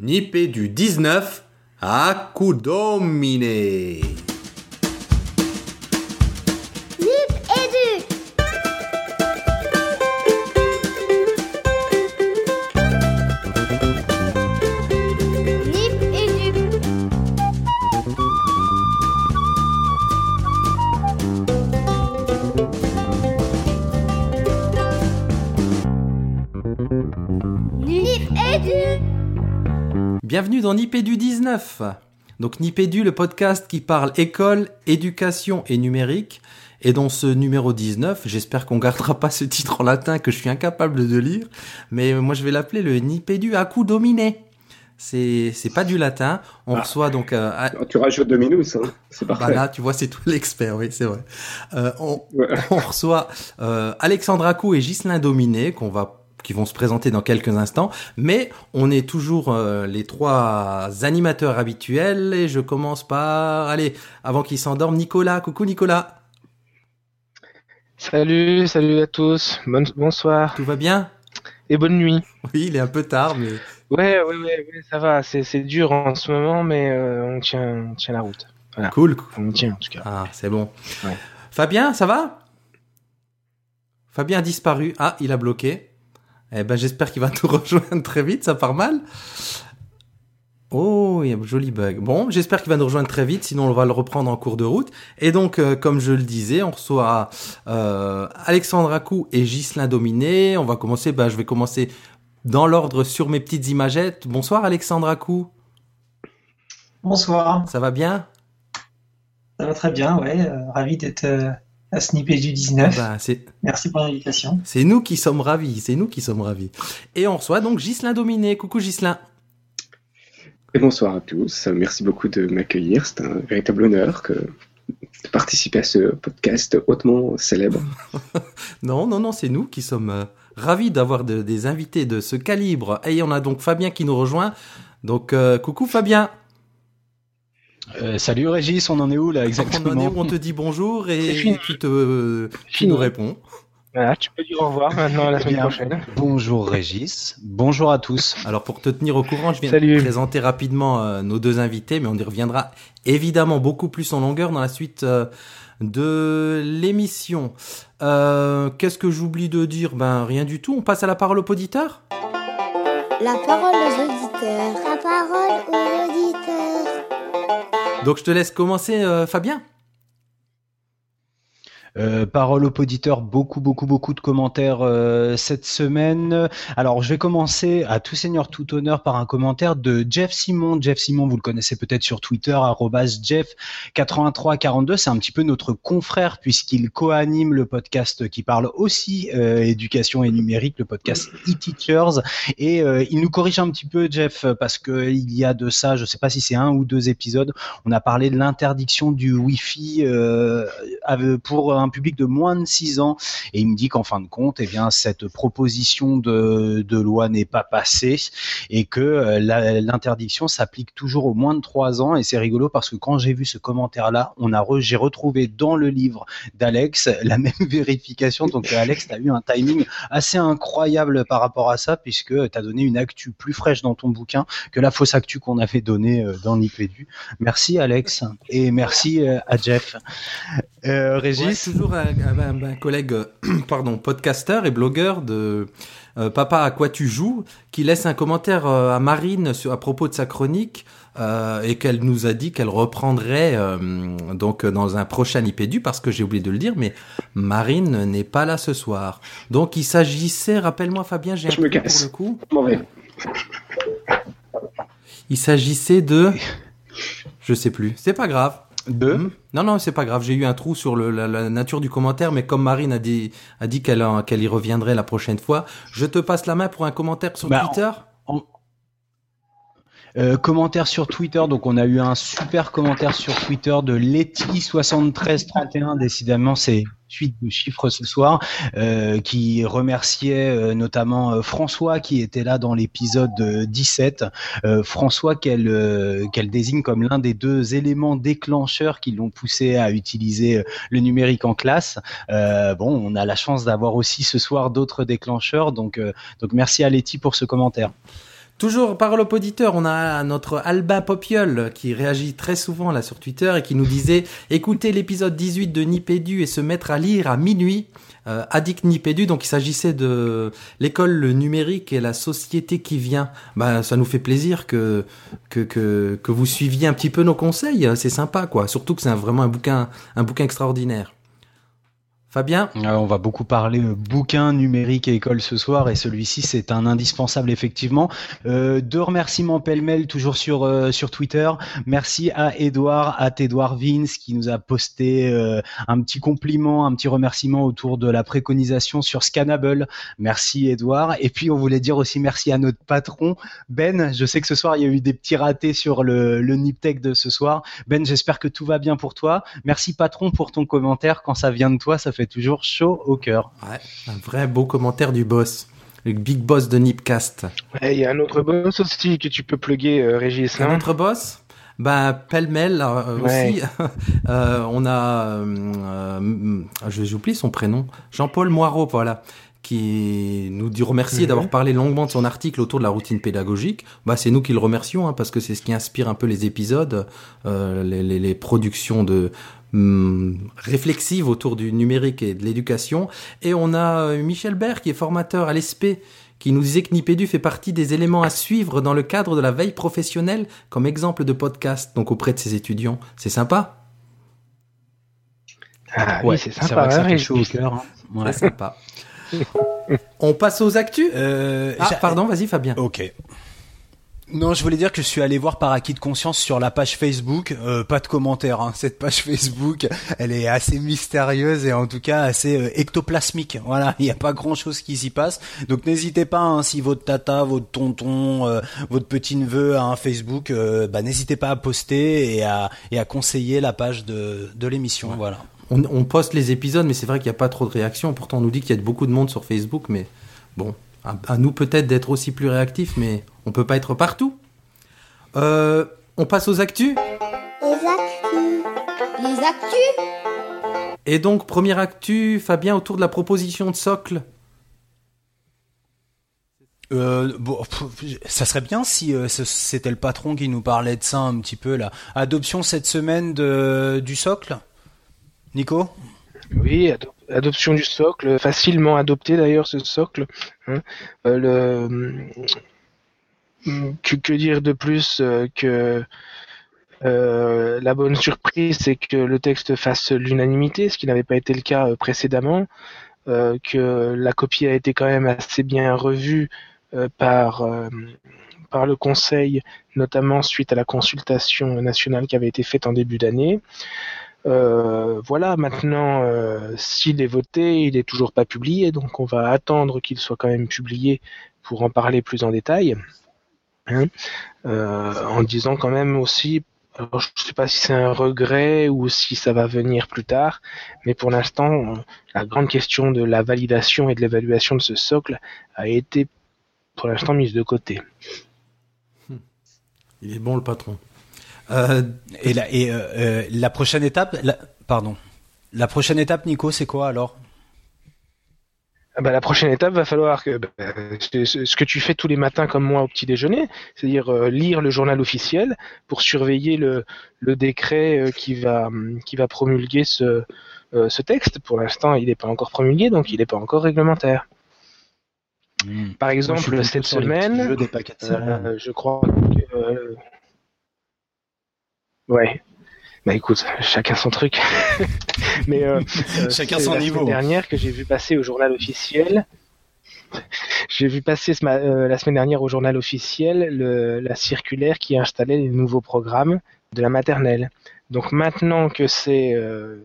Nippé du 19 à Domine. Bienvenue dans Nipédu 19. Donc Nipédu, le podcast qui parle école, éducation et numérique. Et dans ce numéro 19, j'espère qu'on gardera pas ce titre en latin que je suis incapable de lire, mais moi je vais l'appeler le Nipédu à coup dominé. C'est c'est pas du latin. On Ah. reçoit donc euh, à- Tu rajoutes Dominus, hein. c'est bah parfait. là, tu vois, c'est tout l'expert, oui, c'est vrai. Euh, on, Ouais. on reçoit euh, Alexandre Acou et Ghislain Dominé qu'on va qui vont se présenter dans quelques instants, mais on est toujours euh, les trois animateurs habituels et je commence par allez, avant qu'ils s'endorment, Nicolas, coucou Nicolas, Salut, salut à tous, Bonne- bonsoir tout va bien? Et bonne nuit. Oui, il est un peu tard mais Ouais, ouais, ouais, ouais, ça va, c'est dur en ce moment, mais euh, on tient, on tient la route. cool. cool. On tient en tout cas. Ah, c'est bon. Ouais. Fabien, ça va? Fabien a disparu. Ah, il a bloqué. Eh ben, j'espère qu'il va nous rejoindre très vite. Ça part mal. Oh, il y a un joli bug. Bon, j'espère qu'il va nous rejoindre très vite, sinon on va le reprendre en cours de route. Et donc, euh, comme je le disais, on reçoit euh, Alexandre Acou et Ghislain Dominé. On va commencer, ben, je vais commencer dans l'ordre sur mes petites imagettes. Bonsoir Alexandre Acou, Bonsoir, ça va bien? Ça va très bien, ouais. euh, ravi d'être à ce Snippet du 19. Ben, c'est Merci pour l'invitation. C'est nous qui sommes ravis, c'est nous qui sommes ravis. Et on reçoit donc Ghislain Dominé. Coucou Ghislain. Et bonsoir à tous. Merci beaucoup de m'accueillir. C'est un véritable honneur que de participer à ce podcast hautement célèbre. Non, non, non, c'est nous qui sommes euh, ravis d'avoir de- des invités de ce calibre. Et on a donc Fabien qui nous rejoint. Donc euh, coucou Fabien. Euh, salut Régis, on en est où là On en est exactement où on te dit bonjour et tu, te, tu nous réponds. Voilà, tu peux dire au revoir maintenant à la semaine prochaine. Bonjour Régis, bonjour à tous. Alors pour te tenir au courant, je viens Salut. de présenter rapidement euh, nos deux invités, mais on y reviendra évidemment beaucoup plus en longueur dans la suite euh, de l'émission. Euh, Qu'est-ce que j'oublie de dire? Ben rien du tout. On passe à la parole au auditeur. La parole aux auditeurs La parole aux auditeurs Donc je te laisse commencer, euh, Fabien. Euh, parole aux auditeurs, beaucoup, beaucoup, beaucoup de commentaires euh, cette semaine. Alors, je vais commencer à tout seigneur, tout honneur par un commentaire de Jeff Simon. Jeff Simon, vous le connaissez peut-être sur Twitter, arrobas Jeff8342. C'est un petit peu notre confrère puisqu'il co-anime le podcast qui parle aussi euh, éducation et numérique, le podcast e-teachers. Et euh, il nous corrige un petit peu, Jeff, parce que il y a de ça, je sais pas si c'est un ou deux épisodes, on a parlé de l'interdiction du Wi-Fi euh, pour un public de moins de 6 ans et il me dit qu'en fin de compte, eh bien, cette proposition de, de loi n'est pas passée et que euh, l'interdiction s'applique toujours aux moins de 3 ans et c'est rigolo parce que quand j'ai vu ce commentaire-là, on a re- j'ai retrouvé dans le livre d'Alex la même vérification. Donc euh, Alex, tu as eu un timing assez incroyable par rapport à ça puisque tu as donné une actu plus fraîche dans ton bouquin que la fausse actu qu'on avait donnée euh, dans Nipédu. Merci Alex et merci euh, à Jeff. Euh, Régis un, un- un collègue, euh, pardon, podcasteur et blogueur de euh, Papa à quoi tu joues, qui laisse un commentaire euh, à Marine sur, à propos de sa chronique euh, et qu'elle nous a dit qu'elle reprendrait donc dans un prochain IPDU parce que j'ai oublié de le dire, mais Marine n'est pas là ce soir. Donc il s'agissait, rappelle-moi Fabien, j'ai un me casse. pour le coup. Mauvais. Il s'agissait de, je sais plus, c'est pas grave. De Hmm. Non, non, c'est pas grave. J'ai eu un trou sur le- la, la nature du commentaire, mais comme Marine a dit, a dit qu'elle en- qu'elle y reviendrait la prochaine fois, je te passe la main pour un commentaire sur Bah, Twitter. Euh, commentaire sur Twitter, donc on a eu un super commentaire sur Twitter de Letty7331, décidément c'est suite de chiffres ce soir, euh, qui remerciait euh, notamment euh, François qui était là dans l'épisode euh, 17. Euh, François qu'elle euh, qu'elle désigne comme l'un des deux éléments déclencheurs qui l'ont poussé à utiliser euh, le numérique en classe. Euh, bon, on a la chance d'avoir aussi ce soir d'autres déclencheurs, donc, euh, donc merci à Letty pour ce commentaire. Toujours parole au auditeur, on a notre Albin Popiol qui réagit très souvent là sur Twitter et qui nous disait écoutez l'épisode 18 de Nipédu et se mettre à lire à minuit. Euh, Addict Nipédu, donc il s'agissait de l'école le numérique et la société qui vient. Bah, ça nous fait plaisir que, que, que, que vous suiviez un petit peu nos conseils, c'est sympa quoi. Surtout que c'est vraiment un bouquin, un bouquin extraordinaire. Fabien euh, On va beaucoup parler euh, bouquins numériques et école ce soir et celui-ci c'est un indispensable effectivement. Euh, deux remerciements pêle-mêle toujours sur euh, sur Twitter. Merci à Edouard, à Edouard Vince qui nous a posté un petit compliment, un petit remerciement autour de la préconisation sur Scannable. Merci Edouard. Et puis on voulait dire aussi merci à notre patron Ben. Je sais que ce soir il y a eu des petits ratés sur le, le Niptech de ce soir. Ben, j'espère que tout va bien pour toi. Merci patron pour ton commentaire. Quand ça vient de toi, ça toujours chaud au cœur. Ouais, un vrai beau commentaire du boss. Le big boss de Nipcast. Ouais, il y a un autre boss aussi que tu peux plugger, euh, Régis. Un hein. autre boss? Bah, pêle-mêle euh, Ouais. aussi. Euh, on a, euh, euh, je- j'oublie son prénom, Jean-Paul Moirot, voilà, qui nous dit remercier Mhm. d'avoir parlé longuement de son article autour de la routine pédagogique. Bah, c'est nous qui le remercions hein, parce que c'est ce qui inspire un peu les épisodes, euh, les, les- les productions de hum, réflexives autour du numérique et de l'éducation. Et on a euh, Michel Bert qui est formateur à l'ESP qui nous disait que Nipédu fait partie des éléments à suivre dans le cadre de la veille professionnelle comme exemple de podcast, donc auprès de ses étudiants. C'est sympa Ah Ouais, oui, c'est vrai sympa. que ça hein, fait chaud au cœur. hein. Ouais. C'est sympa. On passe aux actus Euh, Ah, pardon, vas-y Fabien. Ok. Non, je voulais dire que je suis allé voir par acquis de conscience sur la page Facebook. Euh, pas de commentaires. Hein. Cette page Facebook, elle est assez mystérieuse et en tout cas assez euh, ectoplasmique. Voilà, il n'y a pas grand-chose qui s'y passe. Donc n'hésitez pas, hein, si votre tata, votre tonton, euh, votre petit neveu a un Facebook, bah, n'hésitez pas à poster et à, et à conseiller la page de, de l'émission. Voilà. On, on poste les épisodes, mais c'est vrai qu'il n'y a pas trop de réactions. Pourtant, on nous dit qu'il y a beaucoup de monde sur Facebook, mais bon, à, à nous peut-être d'être aussi plus réactifs, mais on peut pas être partout. Euh, on passe aux actus. Les actus. Les actus Et donc, première actu, Fabien, autour de la proposition de socle. Euh, bon, ça serait bien si euh, c'était le patron qui nous parlait de ça un petit peu là. Adoption cette semaine de, du socle, Nico? Oui, ado- adoption du socle, facilement adopté d'ailleurs ce socle. hein. Euh, le, que, que dire de plus euh, que euh, la bonne surprise, c'est que le texte fasse l'unanimité, ce qui n'avait pas été le cas euh, précédemment, que la copie a été quand même assez bien revue par par le Conseil, notamment suite à la consultation nationale qui avait été faite en début d'année. Voilà, maintenant, s'il est voté, il n'est toujours pas publié, donc on va attendre qu'il soit quand même publié pour en parler plus en détail. Hein, euh, en disant quand même aussi, alors je ne sais pas si c'est un regret ou si ça va venir plus tard, mais pour l'instant, la grande question de la validation et de l'évaluation de ce socle a été pour l'instant mise de côté. Il est bon, le patron. Euh, Et la, et, euh, euh, la prochaine étape, la- pardon, la prochaine étape, Nico, c'est quoi alors? Bah, la prochaine étape va falloir que bah, ce que tu fais tous les matins comme moi au petit déjeuner, c'est-à-dire euh, lire le journal officiel pour surveiller le, le décret euh, qui va hum, qui va promulguer ce euh, ce texte. Pour l'instant, il n'est pas encore promulgué, donc il n'est pas encore réglementaire. Par exemple, Moi, cette semaine, de je crois que ouais. Bah écoute, chacun son truc. Mais euh, Chacun son la niveau. semaine dernière que j'ai vu passer au journal officiel. J'ai vu passer ce ma- euh, la semaine dernière au journal officiel le- la circulaire qui installait les nouveaux programmes de la maternelle. Donc maintenant que c'est euh,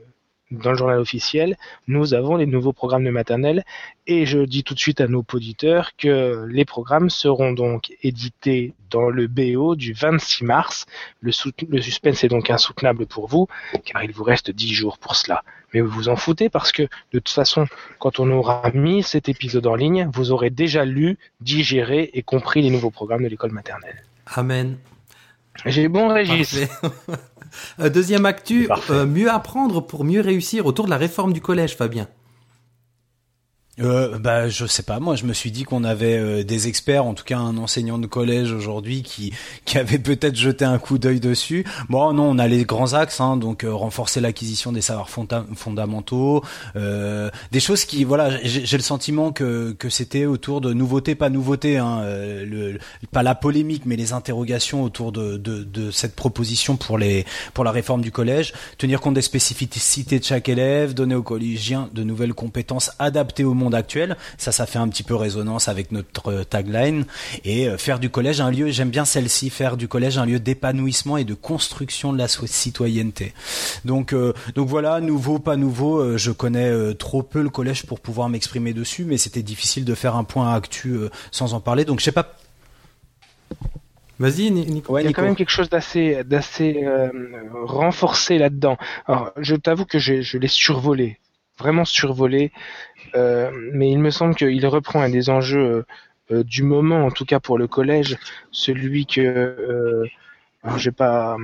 dans le journal officiel, nous avons les nouveaux programmes de maternelle et je dis tout de suite à nos auditeurs que les programmes seront donc édités dans le BO du 26 mars. Le, suspense est donc insoutenable pour vous car il vous reste 10 jours pour cela. Mais vous vous en foutez parce que de toute façon, quand on aura mis cet épisode en ligne, vous aurez déjà lu, digéré et compris les nouveaux programmes de l'école maternelle. amen. J'ai bon, Régis. Euh, Deuxième actu, euh, mieux apprendre pour mieux réussir autour de la réforme du collège, Fabien. Euh, bah je sais pas. Moi je me suis dit qu'on avait euh, des experts en tout cas un enseignant de collège aujourd'hui qui qui avait peut-être jeté un coup d'œil dessus. Bon non on a les grands axes hein, donc euh, renforcer l'acquisition des savoirs fondamentaux euh, des choses qui voilà j'ai le sentiment que que c'était autour de nouveautés pas nouveautés hein, le, pas la polémique mais les interrogations autour de, de de cette proposition pour les pour la réforme du collège. Tenir compte des spécificités de chaque élève donner aux collégiens de nouvelles compétences adaptées au monde actuel. Ça, ça fait un petit peu résonance avec notre euh, tagline. Et euh, faire du collège un lieu, j'aime bien celle-ci, faire du collège un lieu d'épanouissement et de construction de la citoyenneté. Donc, euh, donc voilà, nouveau, pas nouveau. je connais trop peu le collège pour pouvoir m'exprimer dessus, mais c'était difficile de faire un point actu sans en parler. Donc je sais pas Vas-y, Nico. il y a quand même quelque chose d'assez, d'assez renforcé là-dedans. Alors, je t'avoue que je l'ai survolé, vraiment survolé. Euh, mais il me semble qu'il reprend un des enjeux euh, du moment, en tout cas pour le collège, celui que euh, j'ai pas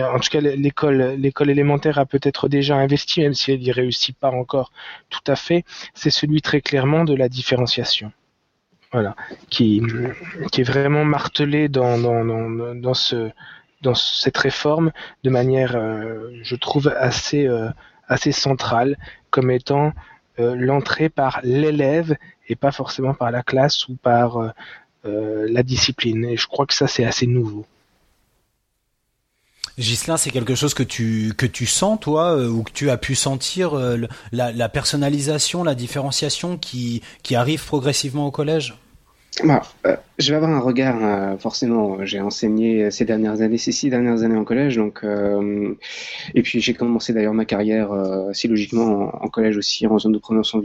en tout cas l'école l'école élémentaire a peut-être déjà investi même si elle n'y réussit pas encore tout à fait. C'est celui très clairement de la différenciation. Voilà. Qui est vraiment martelé dans dans, dans, dans ce dans cette réforme de manière je trouve assez assez centrale comme étant euh, l'entrée par l'élève et pas forcément par la classe ou par euh, euh, la discipline. Et je crois que ça, c'est assez nouveau. Gislin, c'est quelque chose que tu que tu sens toi ou que tu as pu sentir la, la, personnalisation, la différenciation qui qui arrive progressivement au collège? Bah, euh, je vais avoir un regard, euh, forcément, j'ai enseigné ces dernières années, ces six dernières années en collège, donc, euh, et puis j'ai commencé d'ailleurs ma carrière, si logiquement, en, collège aussi, en zone de promotion.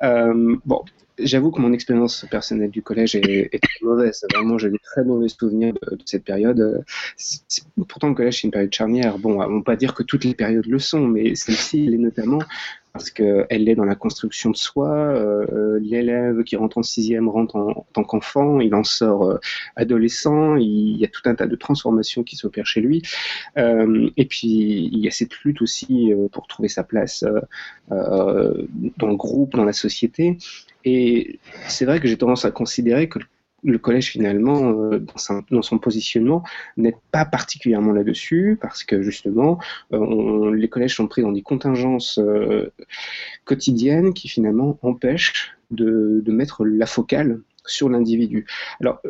bon, j'avoue que mon expérience personnelle du collège est, très mauvaise. Vraiment, j'ai des très mauvais souvenirs de, cette période. pourtant, le collège, c'est une période charnière. Bon, on ne va pas dire que toutes les périodes le sont, mais celle-ci, elle est notamment parce qu'elle est dans la construction de soi. Euh, l'élève qui rentre en sixième rentre en, tant qu'enfant, il en sort euh, adolescent, il, y a tout un tas de transformations qui s'opèrent chez lui. Euh, et puis, il y a cette lutte aussi pour trouver sa place dans le groupe, dans la société. Et c'est vrai que j'ai tendance à considérer que le collège finalement, euh, dans, son, positionnement, n'est pas particulièrement là-dessus, parce que justement, euh, les collèges sont pris dans des contingences euh, quotidiennes qui finalement empêchent de, mettre la focale sur l'individu. Alors,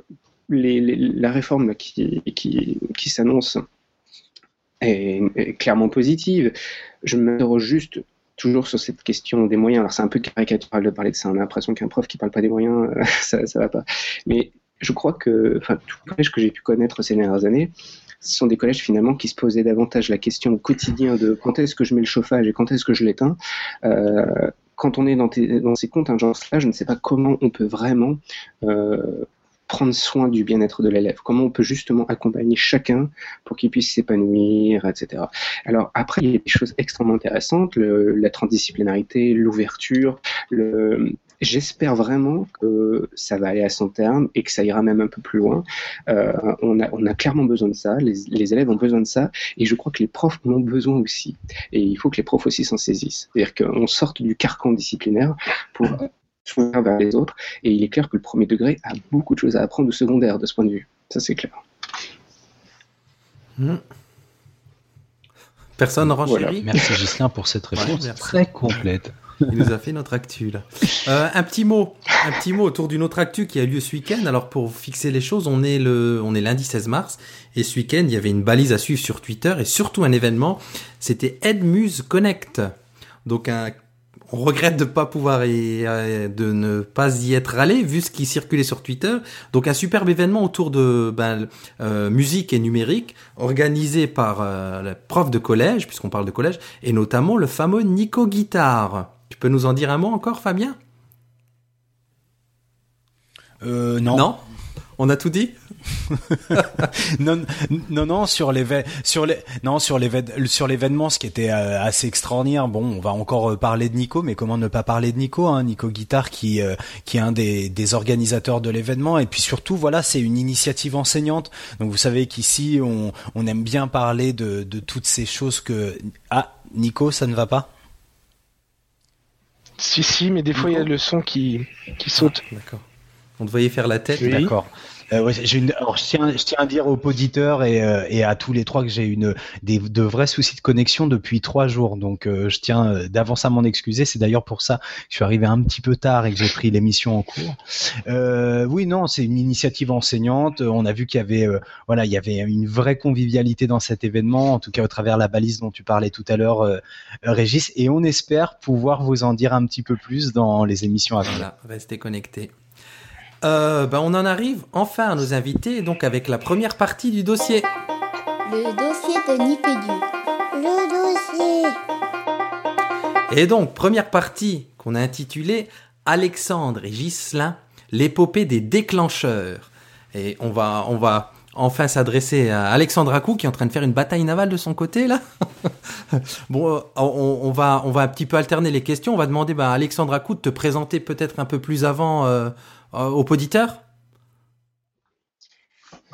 la réforme qui, s'annonce est, est, clairement positive. Je m'interroge juste toujours sur cette question des moyens. Alors c'est un peu caricatural de parler de ça. On a l'impression qu'un prof qui parle pas des moyens, ça, ça va pas. Mais je crois que, enfin, tous les collèges que j'ai pu connaître ces dernières années, ce sont des collèges finalement qui se posaient davantage la question au quotidien de quand est-ce que je mets le chauffage et quand est-ce que je l'éteins. Euh, quand on est dans, ces contingences-là, je ne sais pas comment on peut vraiment euh, prendre soin du bien-être de l'élève, comment on peut justement accompagner chacun pour qu'il puisse s'épanouir, etc. Alors après, il y a des choses extrêmement intéressantes, la transdisciplinarité, l'ouverture, J'espère vraiment que ça va aller à son terme et que ça ira même un peu plus loin. Euh, on, a, on, a, clairement besoin de ça, les, les, élèves ont besoin de ça, et je crois que les profs en ont besoin aussi. Et il faut que les profs aussi s'en saisissent. C'est-à-dire qu'on sorte du carcan disciplinaire pour vers les autres. Et il est clair que le premier degré a beaucoup de choses à apprendre au secondaire de ce point de vue. Ça, c'est clair. Hmm. Personne ne voilà. Merci Gislain pour cette réponse très complète. Il nous a fait notre actu là. Euh, un petit mot, un petit mot autour d'une autre actu qui a lieu ce week-end. Alors pour fixer les choses, on est le, on est lundi 16 mars et ce week-end il y avait une balise à suivre sur Twitter et surtout un événement. C'était Edmuse Connect. Donc un on regrette de pas pouvoir y, euh, de ne pas y être allé vu ce qui circulait sur Twitter. Donc un superbe événement autour de ben, euh, musique et numérique organisé par euh, le prof de collège puisqu'on parle de collège et notamment le fameux Nico Guitare. Tu peux nous en dire un mot encore Fabien? Euh, non. Non? On a tout dit? non, non, non, sur les sur les non sur les sur l'événement, ce qui était euh, assez extraordinaire. Bon, on va encore euh, parler de Nico, mais comment ne pas parler de Nico, hein, Nico Guitare, qui euh, qui est un des, des organisateurs de l'événement, et puis surtout, voilà, c'est une initiative enseignante. Donc vous savez qu'ici, on on aime bien parler de de toutes ces choses que ah Nico, ça ne va pas? Si, si, mais des fois il y a le son qui, qui saute. D'accord. On te voyait faire la tête. Oui. D'accord. Euh. Alors, je, tiens, je tiens à dire aux auditeurs et, euh, et à tous les trois que j'ai une des, de vrais soucis de connexion depuis trois jours. Donc, euh, je tiens d'avance à m'en excuser. C'est d'ailleurs pour ça que je suis arrivé un petit peu tard et que j'ai pris l'émission en cours. Oui, non, c'est une initiative enseignante. On a vu qu'il y avait, voilà, il y avait une vraie convivialité dans cet événement, en tout cas au travers la balise dont tu parlais tout à l'heure, Régis. Et on espère pouvoir vous en dire un petit peu plus dans les émissions à venir. Voilà, restez connectés. Euh, ben on en arrive enfin à nos invités, donc avec la première partie du dossier. Le dossier de Nipédu. Le dossier. Et donc, première partie qu'on a intitulée Alexandre et Ghislain, l'épopée des déclencheurs. Et on va, on va enfin s'adresser à Alexandre Acou qui est en train de faire une bataille navale de son côté là. bon, euh, on, on va, on va un petit peu alterner les questions. On va demander bah, à Alexandre Acou de te présenter peut-être un peu plus avant euh, aux auditeurs.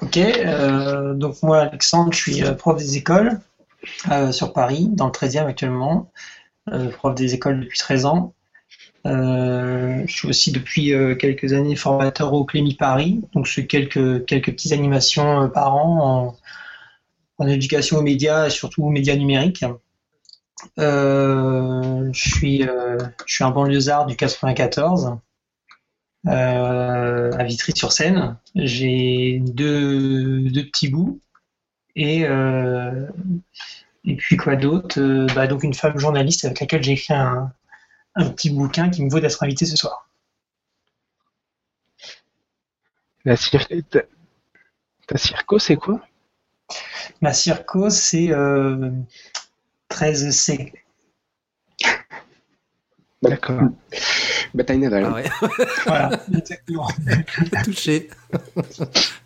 Ok, euh, donc moi Alexandre, je suis euh, prof des écoles euh, sur Paris, dans le 13e actuellement, euh, prof des écoles depuis 13 ans. Euh, je suis aussi depuis euh, quelques années formateur au Clémy Paris, donc je fais quelques, quelques petites animations euh, par an en, éducation aux médias et surtout aux médias numériques. Euh, je suis, euh, je suis un banlieusard du 94 euh, à Vitry-sur-Seine. J'ai deux, deux petits bouts. Et, euh, et puis quoi d'autre? Euh, bah, Donc une femme journaliste avec laquelle j'ai écrit un, un petit bouquin qui me vaut d'être invité ce soir. La cir... ta... ta circo, c'est quoi? Ma circo, c'est euh, 13C. D'accord. Bataille navale. Ah ouais, Voilà, exactement. touché.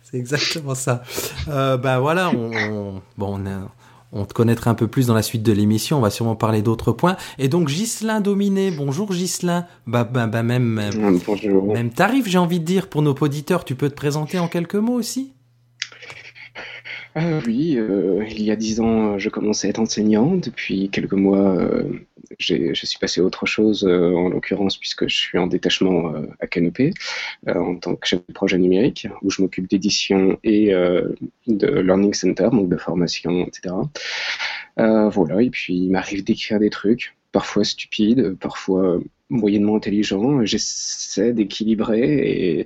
C'est exactement ça. Euh, bah voilà, on, on- bon, on, a- on te connaîtra un peu plus dans la suite de l'émission. On va sûrement parler d'autres points. Et donc Ghislain Dominé, bonjour Ghislain. Bah, bah, bah même, même, Bonjour. même tarif, j'ai envie de dire pour nos auditeurs. Tu peux te présenter en quelques mots aussi? Ah oui, euh, il y a dix ans, je commençais à être enseignant. Depuis quelques mois, euh, je suis passé à autre chose, euh, en l'occurrence, puisque je suis en détachement euh, à Canopée, euh, en tant que chef de projet numérique, où je m'occupe d'édition et de Learning Center, donc de formation, etc. Voilà, et puis il m'arrive d'écrire des trucs, parfois stupides, parfois moyennement intelligents. J'essaie d'équilibrer et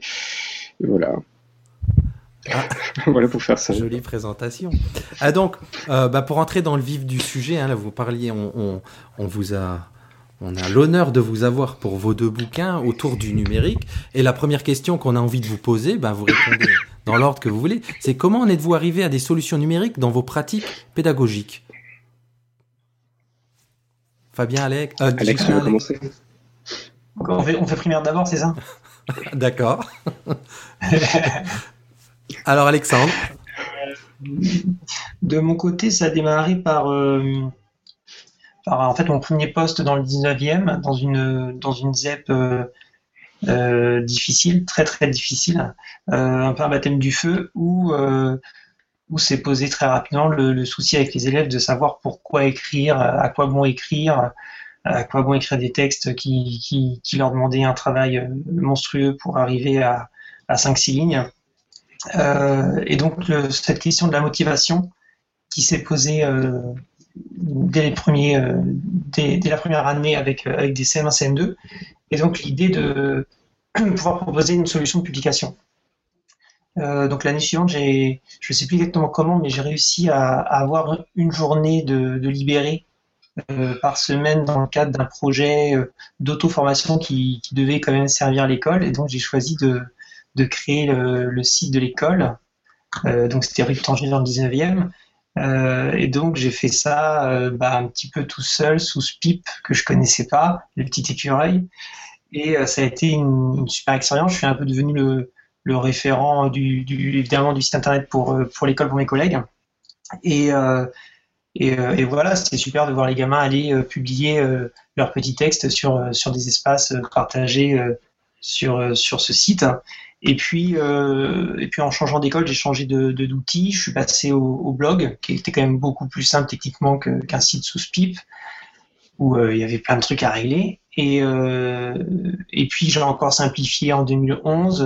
voilà. Ah. voilà pour faire ça. Jolie présentation. Ah donc, euh, bah, pour entrer dans le vif du sujet, hein, là vous parliez, on, on, on vous a, on a l'honneur de vous avoir pour vos deux bouquins autour du numérique. Et la première question qu'on a envie de vous poser, bah, vous répondez dans l'ordre que vous voulez, c'est comment en êtes-vous arrivé à des solutions numériques dans vos pratiques pédagogiques? Fabien, Alex, euh, Alex, Alex. commencer on, fait, on fait primaire d'abord, c'est ça? D'accord. Alors Alexandre, De mon côté, ça a démarré par, euh, en fait mon premier poste dans le 19e, dans une, dans une ZEP euh, euh, difficile, très très difficile, un peu un baptême du feu, où, s'est posé très rapidement le, souci avec les élèves de savoir pourquoi écrire, à quoi bon écrire, à quoi bon écrire des textes qui, leur demandaient un travail monstrueux pour arriver à, à 5-6 lignes. Euh, et donc cette question de la motivation qui s'est posée euh, euh, dès, la première année avec, des CM1, CM2, et donc l'idée de pouvoir proposer une solution de publication. Donc l'année suivante, je ne sais plus exactement comment, mais j'ai réussi à, avoir une journée de, de par semaine dans le cadre d'un projet d'auto-formation qui, qui devait quand même servir l'école, et donc j'ai choisi de, de créer le, site de l'école. Euh, donc c'était rue dans le 19e. Euh, et donc j'ai fait ça euh, bah, un petit peu tout seul sous ce pipe que je connaissais pas, le petit écureuil. Et ça a été une, super expérience. Je suis un peu devenu le, référent du, évidemment du site internet pour, l'école pour mes collègues. Et, voilà, c'était super de voir les gamins aller publier leurs petits textes sur, des espaces partagés sur ce site. Et puis, euh, et puis en changeant d'école, j'ai changé de d'outil. Je suis passé au, au blog, qui était quand même beaucoup plus simple techniquement que- qu'un site sous Spip, où euh, il y avait plein de trucs à régler. Et, et puis j'ai encore simplifié en 2011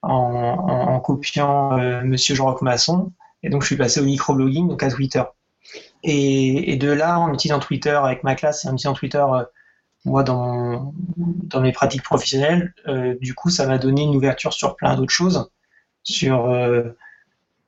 en, en, copiant Monsieur Jean-Roch Masson. Et donc je suis passé au microblogging, donc à Twitter. Et, et, de là, en utilisant Twitter avec ma classe et en utilisant Twitter moi dans, dans mes pratiques professionnelles, euh, du coup, ça m'a donné une ouverture sur plein d'autres choses, sur euh,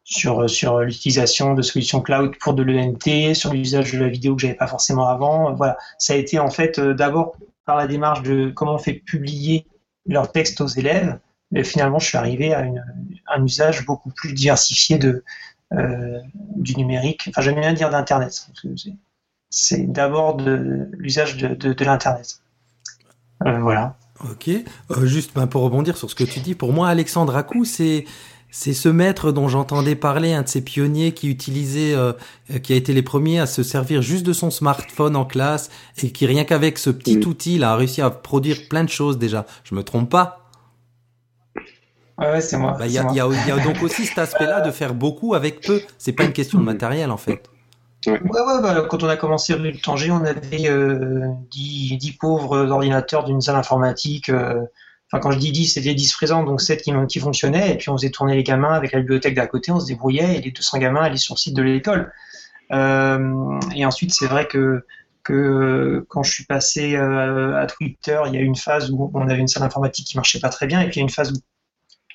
sur sur l'utilisation de solutions cloud pour de l'ENT, sur l'usage de la vidéo que j'avais pas forcément avant. Voilà, ça a été en fait euh, d'abord par la démarche de comment on fait publier leurs textes aux élèves, mais finalement, je suis arrivé à une, un usage beaucoup plus diversifié de du numérique. Enfin, j'aime bien dire d'internet c'est d'abord de l'usage de, de, l'Internet. Euh, voilà. Ok. Euh, juste ben, pour rebondir sur ce que tu dis, pour moi, Alexandre Acou, c'est c'est ce maître dont j'entendais parler, un de ces pionniers qui utilisait, euh, qui a été les premiers à se servir juste de son smartphone en classe et qui rien qu'avec ce petit outil, il a réussi à produire plein de choses déjà. Je me trompe pas? Ouais, c'est moi. Ben, il y, y, a donc aussi cet aspect-là de faire beaucoup avec peu. C'est pas une question de matériel en fait. Ouais, bah, quand on a commencé rue de Tanger, on avait euh, 10, 10, pauvres ordinateurs d'une salle informatique. Euh, enfin, quand je dis 10, c'était 10 présents, donc 7 qui, fonctionnaient. Et puis on faisait tourner les gamins avec la bibliothèque d'à côté, on se débrouillait et les 200 gamins allaient sur le site de l'école. Euh, et ensuite, c'est vrai que, quand je suis passé euh, à Twitter, il y a eu une phase où on avait une salle informatique qui marchait pas très bien. Et puis il y a une phase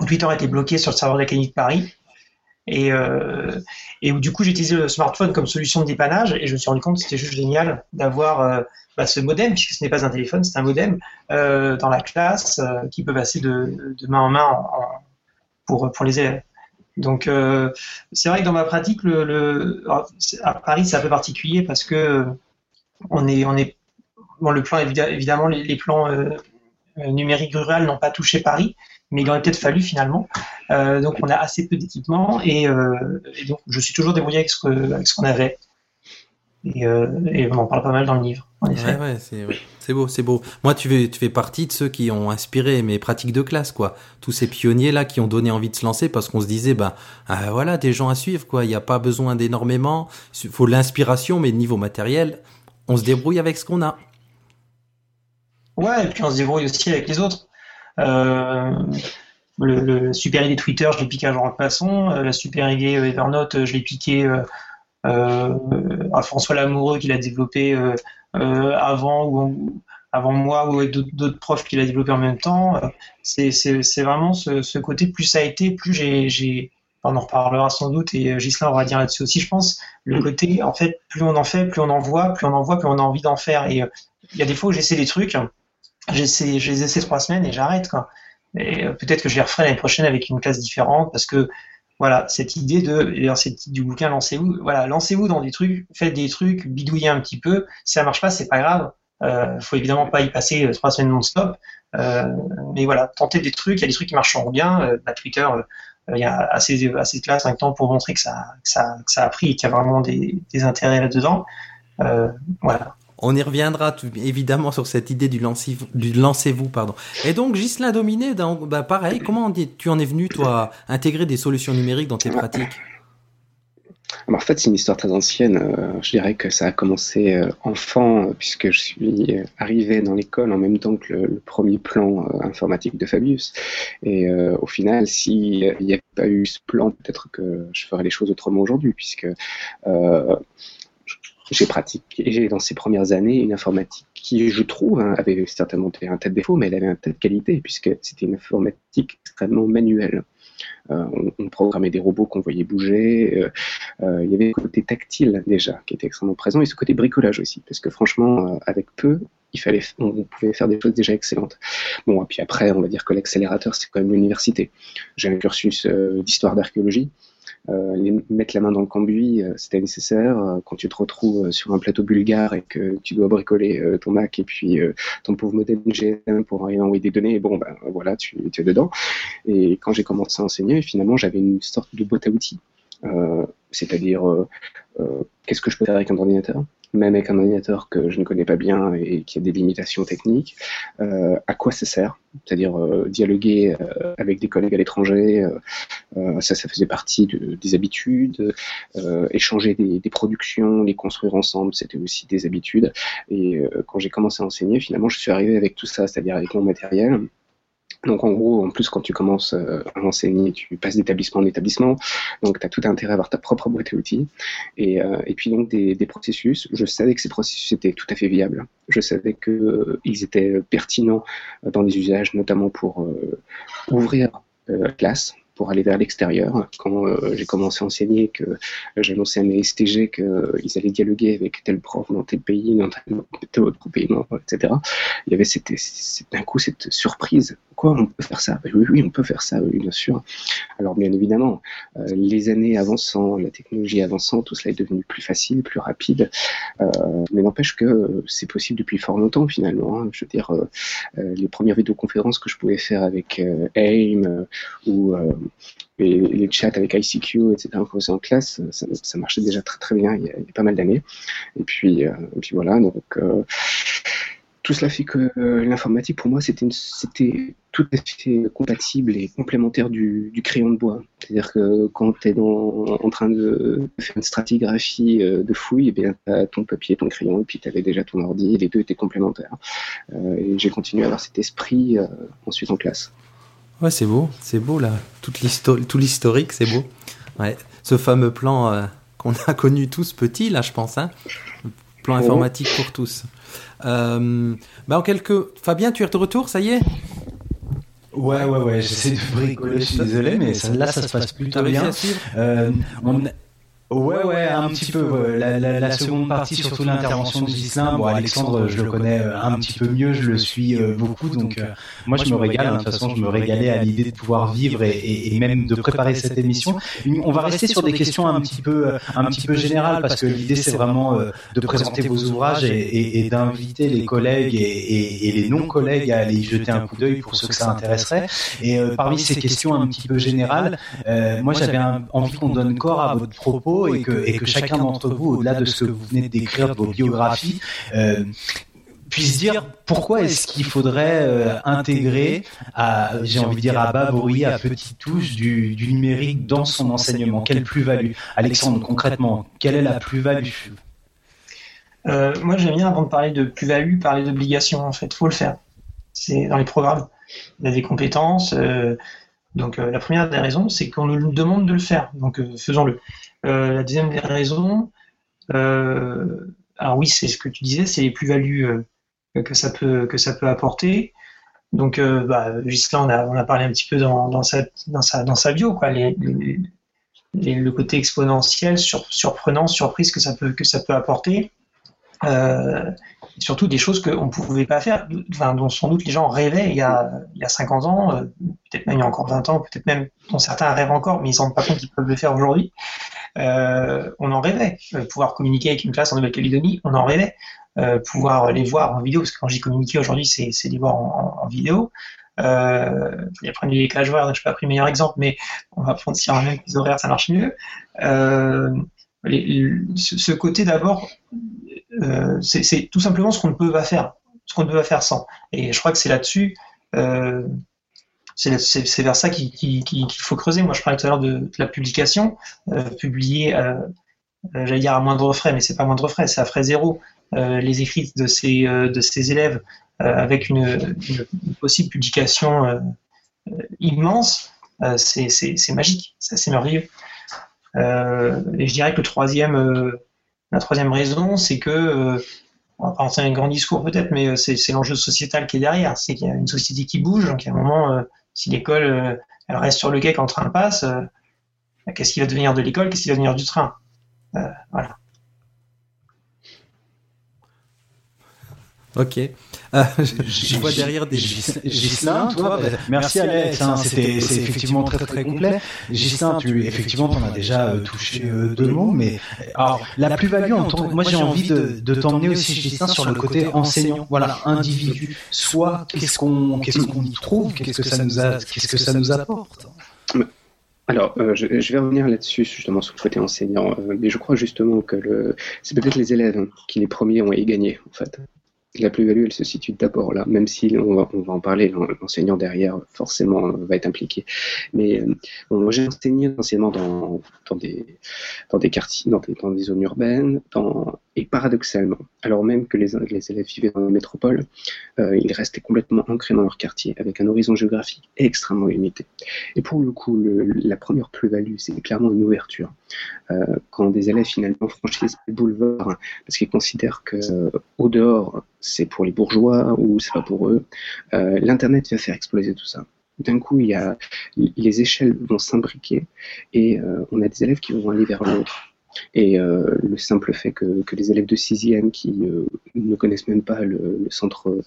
où Twitter était bloqué sur le serveur de l'Académie de Paris. Et, euh, du coup, j'ai utilisé le smartphone comme solution de dépannage et je me suis rendu compte que c'était juste génial d'avoir euh, bah, ce modem, puisque ce n'est pas un téléphone, c'est un modem, euh, dans la classe euh, qui peut passer de, main en main pour, pour les élèves. Donc, c'est vrai que dans ma pratique, le, à Paris, c'est un peu particulier parce que on est, on est, le plan, évidemment, les, les plans numériques ruraux n'ont pas touché Paris, mais il aurait peut-être fallu finalement. Euh, donc on a assez peu d'équipements et, euh, et, donc je suis toujours débrouillé avec ce qu'on avait. Et, euh, et, on en parle pas mal dans le livre. Ouais, ouais, c'est beau, c'est beau. Moi, tu fais, tu fais partie de ceux qui ont inspiré mes pratiques de classe, quoi. Tous ces pionniers là qui ont donné envie de se lancer parce qu'on se disait, bah voilà, des gens à suivre, quoi. Il n'y a pas besoin d'énormément. Il faut l'inspiration, mais niveau matériel, on se débrouille avec ce qu'on a. Ouais, et puis on se débrouille aussi avec les autres. Euh, le, le, super idée Twitter, je l'ai piqué à Jean Passon. Euh, la super idée Evernote, je l'ai piqué euh, à François Lamoureux qui l'a développé avant ou avant moi ou d'autres profs qui l'a développé en même temps. C'est vraiment ce, ce, côté, plus ça a été, plus j'ai. On en reparlera sans doute et Gislain aura à dire là-dessus aussi, je pense. Le côté, en fait, plus on en fait, plus on en voit, plus on en voit, plus on a envie d'en faire. Et il y a des fois où j'essaie des trucs, j'essaie, je les essaie trois semaines et j'arrête quoi. Et euh, peut-être que je les referai l'année prochaine avec une classe différente parce que voilà cette idée de d'ailleurs c'est du bouquin lancez-vous voilà lancez-vous dans des trucs faites des trucs bidouillez un petit peu si ça marche pas c'est pas grave. Euh, faut évidemment pas y passer euh, trois semaines non-stop. Euh, mais voilà tentez des trucs il y a des trucs qui marcheront bien euh, bah, Twitter euh, il y a assez assez de classes un temps pour montrer que ça que ça que ça a pris et qu'il y a vraiment des, des intérêts là-dedans. Voilà on y reviendra évidemment sur cette idée du, du lancez-vous. pardon. Et donc, Gislain Dominé, bah, pareil, comment tu en es venu, toi, à intégrer des solutions numériques dans tes pratiques? en fait, c'est une histoire très ancienne. Euh, je dirais que ça a commencé euh, enfant, euh, puisque je suis arrivé dans l'école en même temps que le, premier plan informatique de Fabius. Et au final, s'il n'y avait pas eu ce plan, peut-être que je ferais les choses autrement aujourd'hui, puisque j'ai pratiqué dans ces premières années une informatique qui, je trouve, hein, avait certainement un tas de défauts, mais elle avait un tas de qualités, puisque c'était une informatique extrêmement manuelle. Euh, on, programmait des robots qu'on voyait bouger. Euh, euh, il y avait le côté tactile déjà qui était extrêmement présent et ce côté bricolage aussi, parce que franchement, avec peu, il fallait, on pouvait faire des choses déjà excellentes. Bon, et puis après, on va dire que l'accélérateur, c'est quand même l'université. J'ai un cursus d'histoire d'archéologie. Euh, mettre la main dans le cambouis, euh, c'était nécessaire. Euh, quand tu te retrouves sur un plateau bulgare et que tu dois bricoler ton Mac et puis ton pauvre modèle GSM pour envoyer des données, bon, ben voilà, tu, tu es dedans. Et quand j'ai commencé à enseigner, finalement, j'avais une sorte de boîte à outils. c'est-à-dire qu'est-ce que je peux faire avec un ordinateur, même avec un ordinateur que je ne connais pas bien et qui a des limitations techniques, euh, à quoi ça sert? C'est-à-dire euh, dialoguer euh, avec des collègues à l'étranger, ça, ça faisait partie de, des habitudes, échanger des, des, productions, les construire ensemble, c'était aussi des habitudes. Et quand j'ai commencé à enseigner, finalement, je suis arrivé avec tout ça, c'est-à-dire avec mon matériel, donc en gros, en plus, quand tu commences euh, à enseigner, tu passes d'établissement en établissement, donc tu as tout intérêt à avoir ta propre boîte à outils. Et, euh, et puis donc des, des, processus, je savais que ces processus étaient tout à fait viables. Je savais qu'ils euh, étaient pertinents dans les usages, notamment pour ouvrir la classe, pour aller vers l'extérieur. Quand euh, j'ai commencé à enseigner, que j'annonçais à mes STG qu'ils allaient dialoguer avec tel prof dans tel pays, dans tel autre pays, etc. Il y avait d'un coup cette surprise. Quoi, on peut faire ça? Oui, oui, on peut faire ça, oui, bien sûr. Alors bien évidemment, euh, les années avançant, la technologie avançant, tout cela est devenu plus facile, plus rapide. Euh, mais n'empêche que c'est possible depuis fort longtemps finalement. Hein. Je veux dire, les premières vidéoconférences que je pouvais faire avec AIM ou les chats avec ICQ, etc., en classe, ça, marchait déjà très très bien il y a, pas mal d'années. Et puis, euh, voilà, donc euh, tout cela fait que euh, l'informatique pour moi c'était tout à fait compatible et complémentaire du, crayon de bois. C'est-à-dire que quand tu es en train de faire une stratigraphie de fouille, eh tu as ton papier, ton crayon, et puis tu avais déjà ton ordi, les deux étaient complémentaires. et j'ai continué à avoir cet esprit ensuite en classe. Ouais, c'est beau, c'est beau là. Toute tout l'historique, c'est beau. Ouais. Ce fameux plan euh, qu'on a connu tous petits, là, je pense. Hein. Plan oh. informatique pour tous. Euh, bah en quelques... Fabien, tu es de retour, ça y est? Ouais, ouais, ouais, j'essaie de bricoler, je suis désolé, mais là, ça se passe plutôt bien. Euh, on, Ouais, ouais, un petit peu. La, la, la, seconde partie, surtout l'intervention de Gislain. Bon, Alexandre, je le connais euh, un petit peu mieux, je le suis euh, beaucoup, donc euh, moi je me régale. Hein, de toute façon, je me régalais à l'idée de pouvoir vivre et, et, même de préparer cette émission. On va rester sur des questions un petit peu, un petit peu générales parce que l'idée c'est vraiment de présenter vos ouvrages et, et d'inviter les collègues et, les non-collègues à aller y jeter un coup d'œil pour ceux que ça intéresserait. Et parmi ces questions un petit peu générales, moi j'avais envie qu'on donne corps à votre propos et que, chacun d'entre vous, au-delà de ce que vous venez d'écrire, de vos biographies, euh, puisse dire pourquoi est-ce qu'il faudrait euh, intégrer, à, j'ai envie de dire à bas bruit, à petite touche, du, numérique dans son enseignement Quelle plus-value? Alexandre, concrètement, quelle est la plus-value? euh, Moi, j'aime bien, avant de parler de plus-value, parler d'obligation. En fait, faut le faire. C'est dans les programmes. Il y a des compétences. donc, la première des raisons, c'est qu'on nous demande de le faire. Donc, faisons-le. Euh, la deuxième des raisons, euh, alors oui, c'est ce que tu disais, c'est les plus-values euh, que ça peut apporter. Donc, bah, on a, parlé un petit peu dans, sa, bio, le côté exponentiel, surprenant, surprise que ça peut, apporter. Surtout des choses qu'on ne pouvait pas faire, dont sans doute les gens rêvaient il y a, il y a 50 ans, peut-être même il y a encore 20 ans, peut-être même dont certains rêvent encore, mais ils ne se rendent pas compte qu'ils peuvent le faire aujourd'hui. Euh, on en rêvait. Euh, pouvoir communiquer avec une classe en Nouvelle-Calédonie, on en rêvait. Euh, pouvoir les voir en vidéo, parce que quand j'ai communiqué aujourd'hui, c'est, les voir en, en, vidéo. Il y a pris les clash je n'ai pas pris le meilleur exemple, mais on va prendre si même les horaires, ça marche mieux. Ce côté d'abord, c'est tout simplement ce qu'on ne peut pas faire, ce qu'on ne peut pas faire sans. Et je crois que c'est là-dessus, c'est vers ça qu'il faut creuser. Moi, je parlais tout à l'heure de, la publication, euh, publier, j'allais dire à moindre frais, mais c'est pas moindre frais, c'est à frais zéro. les écrits de ces, de ces élèves avec une, possible publication immense, c'est magique, c'est merveilleux. et je dirais que la troisième raison, c'est que, euh, va pas un grand discours peut-être, mais euh, c'est l'enjeu sociétal qui est derrière. C'est qu'il y a une société qui bouge, donc à un moment, euh, si l'école elle reste sur le quai quand le train passe, bah, qu'est-ce qui va devenir de l'école Qu'est-ce qui va devenir du train? Voilà. Ok. Euh, je, vois derrière des Gislain, toi, bah, merci Alex, hein, c'était effectivement très très complet. Gislain, tu effectivement t'en as déjà euh, touché euh, deux mots, mais alors la plus-value, moi j'ai envie de, de t'emmener aussi Gislain sur le côté enseignant, voilà, individu. Soit qu'est-ce qu'on qu'est-ce qu'on y trouve, qu'est-ce que ça nous a, qu'est-ce que ça nous apporte. Alors, euh, je, vais revenir là-dessus, justement, sur le côté enseignant. mais je crois justement que le... c'est peut-être les élèves qui, les premiers, ont y gagné, en fait la plus-value, elle se situe d'abord là, même si on va, en parler, l'enseignant derrière forcément va être impliqué. Mais euh, bon, j'ai enseigné essentiellement dans, dans, des, dans des quartiers, dans des, dans des zones urbaines, dans, et paradoxalement, alors même que les, les élèves vivaient dans la métropole, euh, ils restaient complètement ancrés dans leur quartier, avec un horizon géographique extrêmement limité. Et pour le coup, la première plus-value, c'est clairement une ouverture. Euh, quand des élèves finalement franchissent le boulevard, parce qu'ils considèrent que euh, au dehors, c'est pour les bourgeois ou c'est pas pour eux, l'Internet va faire exploser tout ça d'un coup, il y a, les échelles vont s'imbriquer et on a des élèves qui vont aller vers l'autre. Et euh, le simple fait que, que, les élèves de sixième qui euh, ne connaissent même pas le, le, centre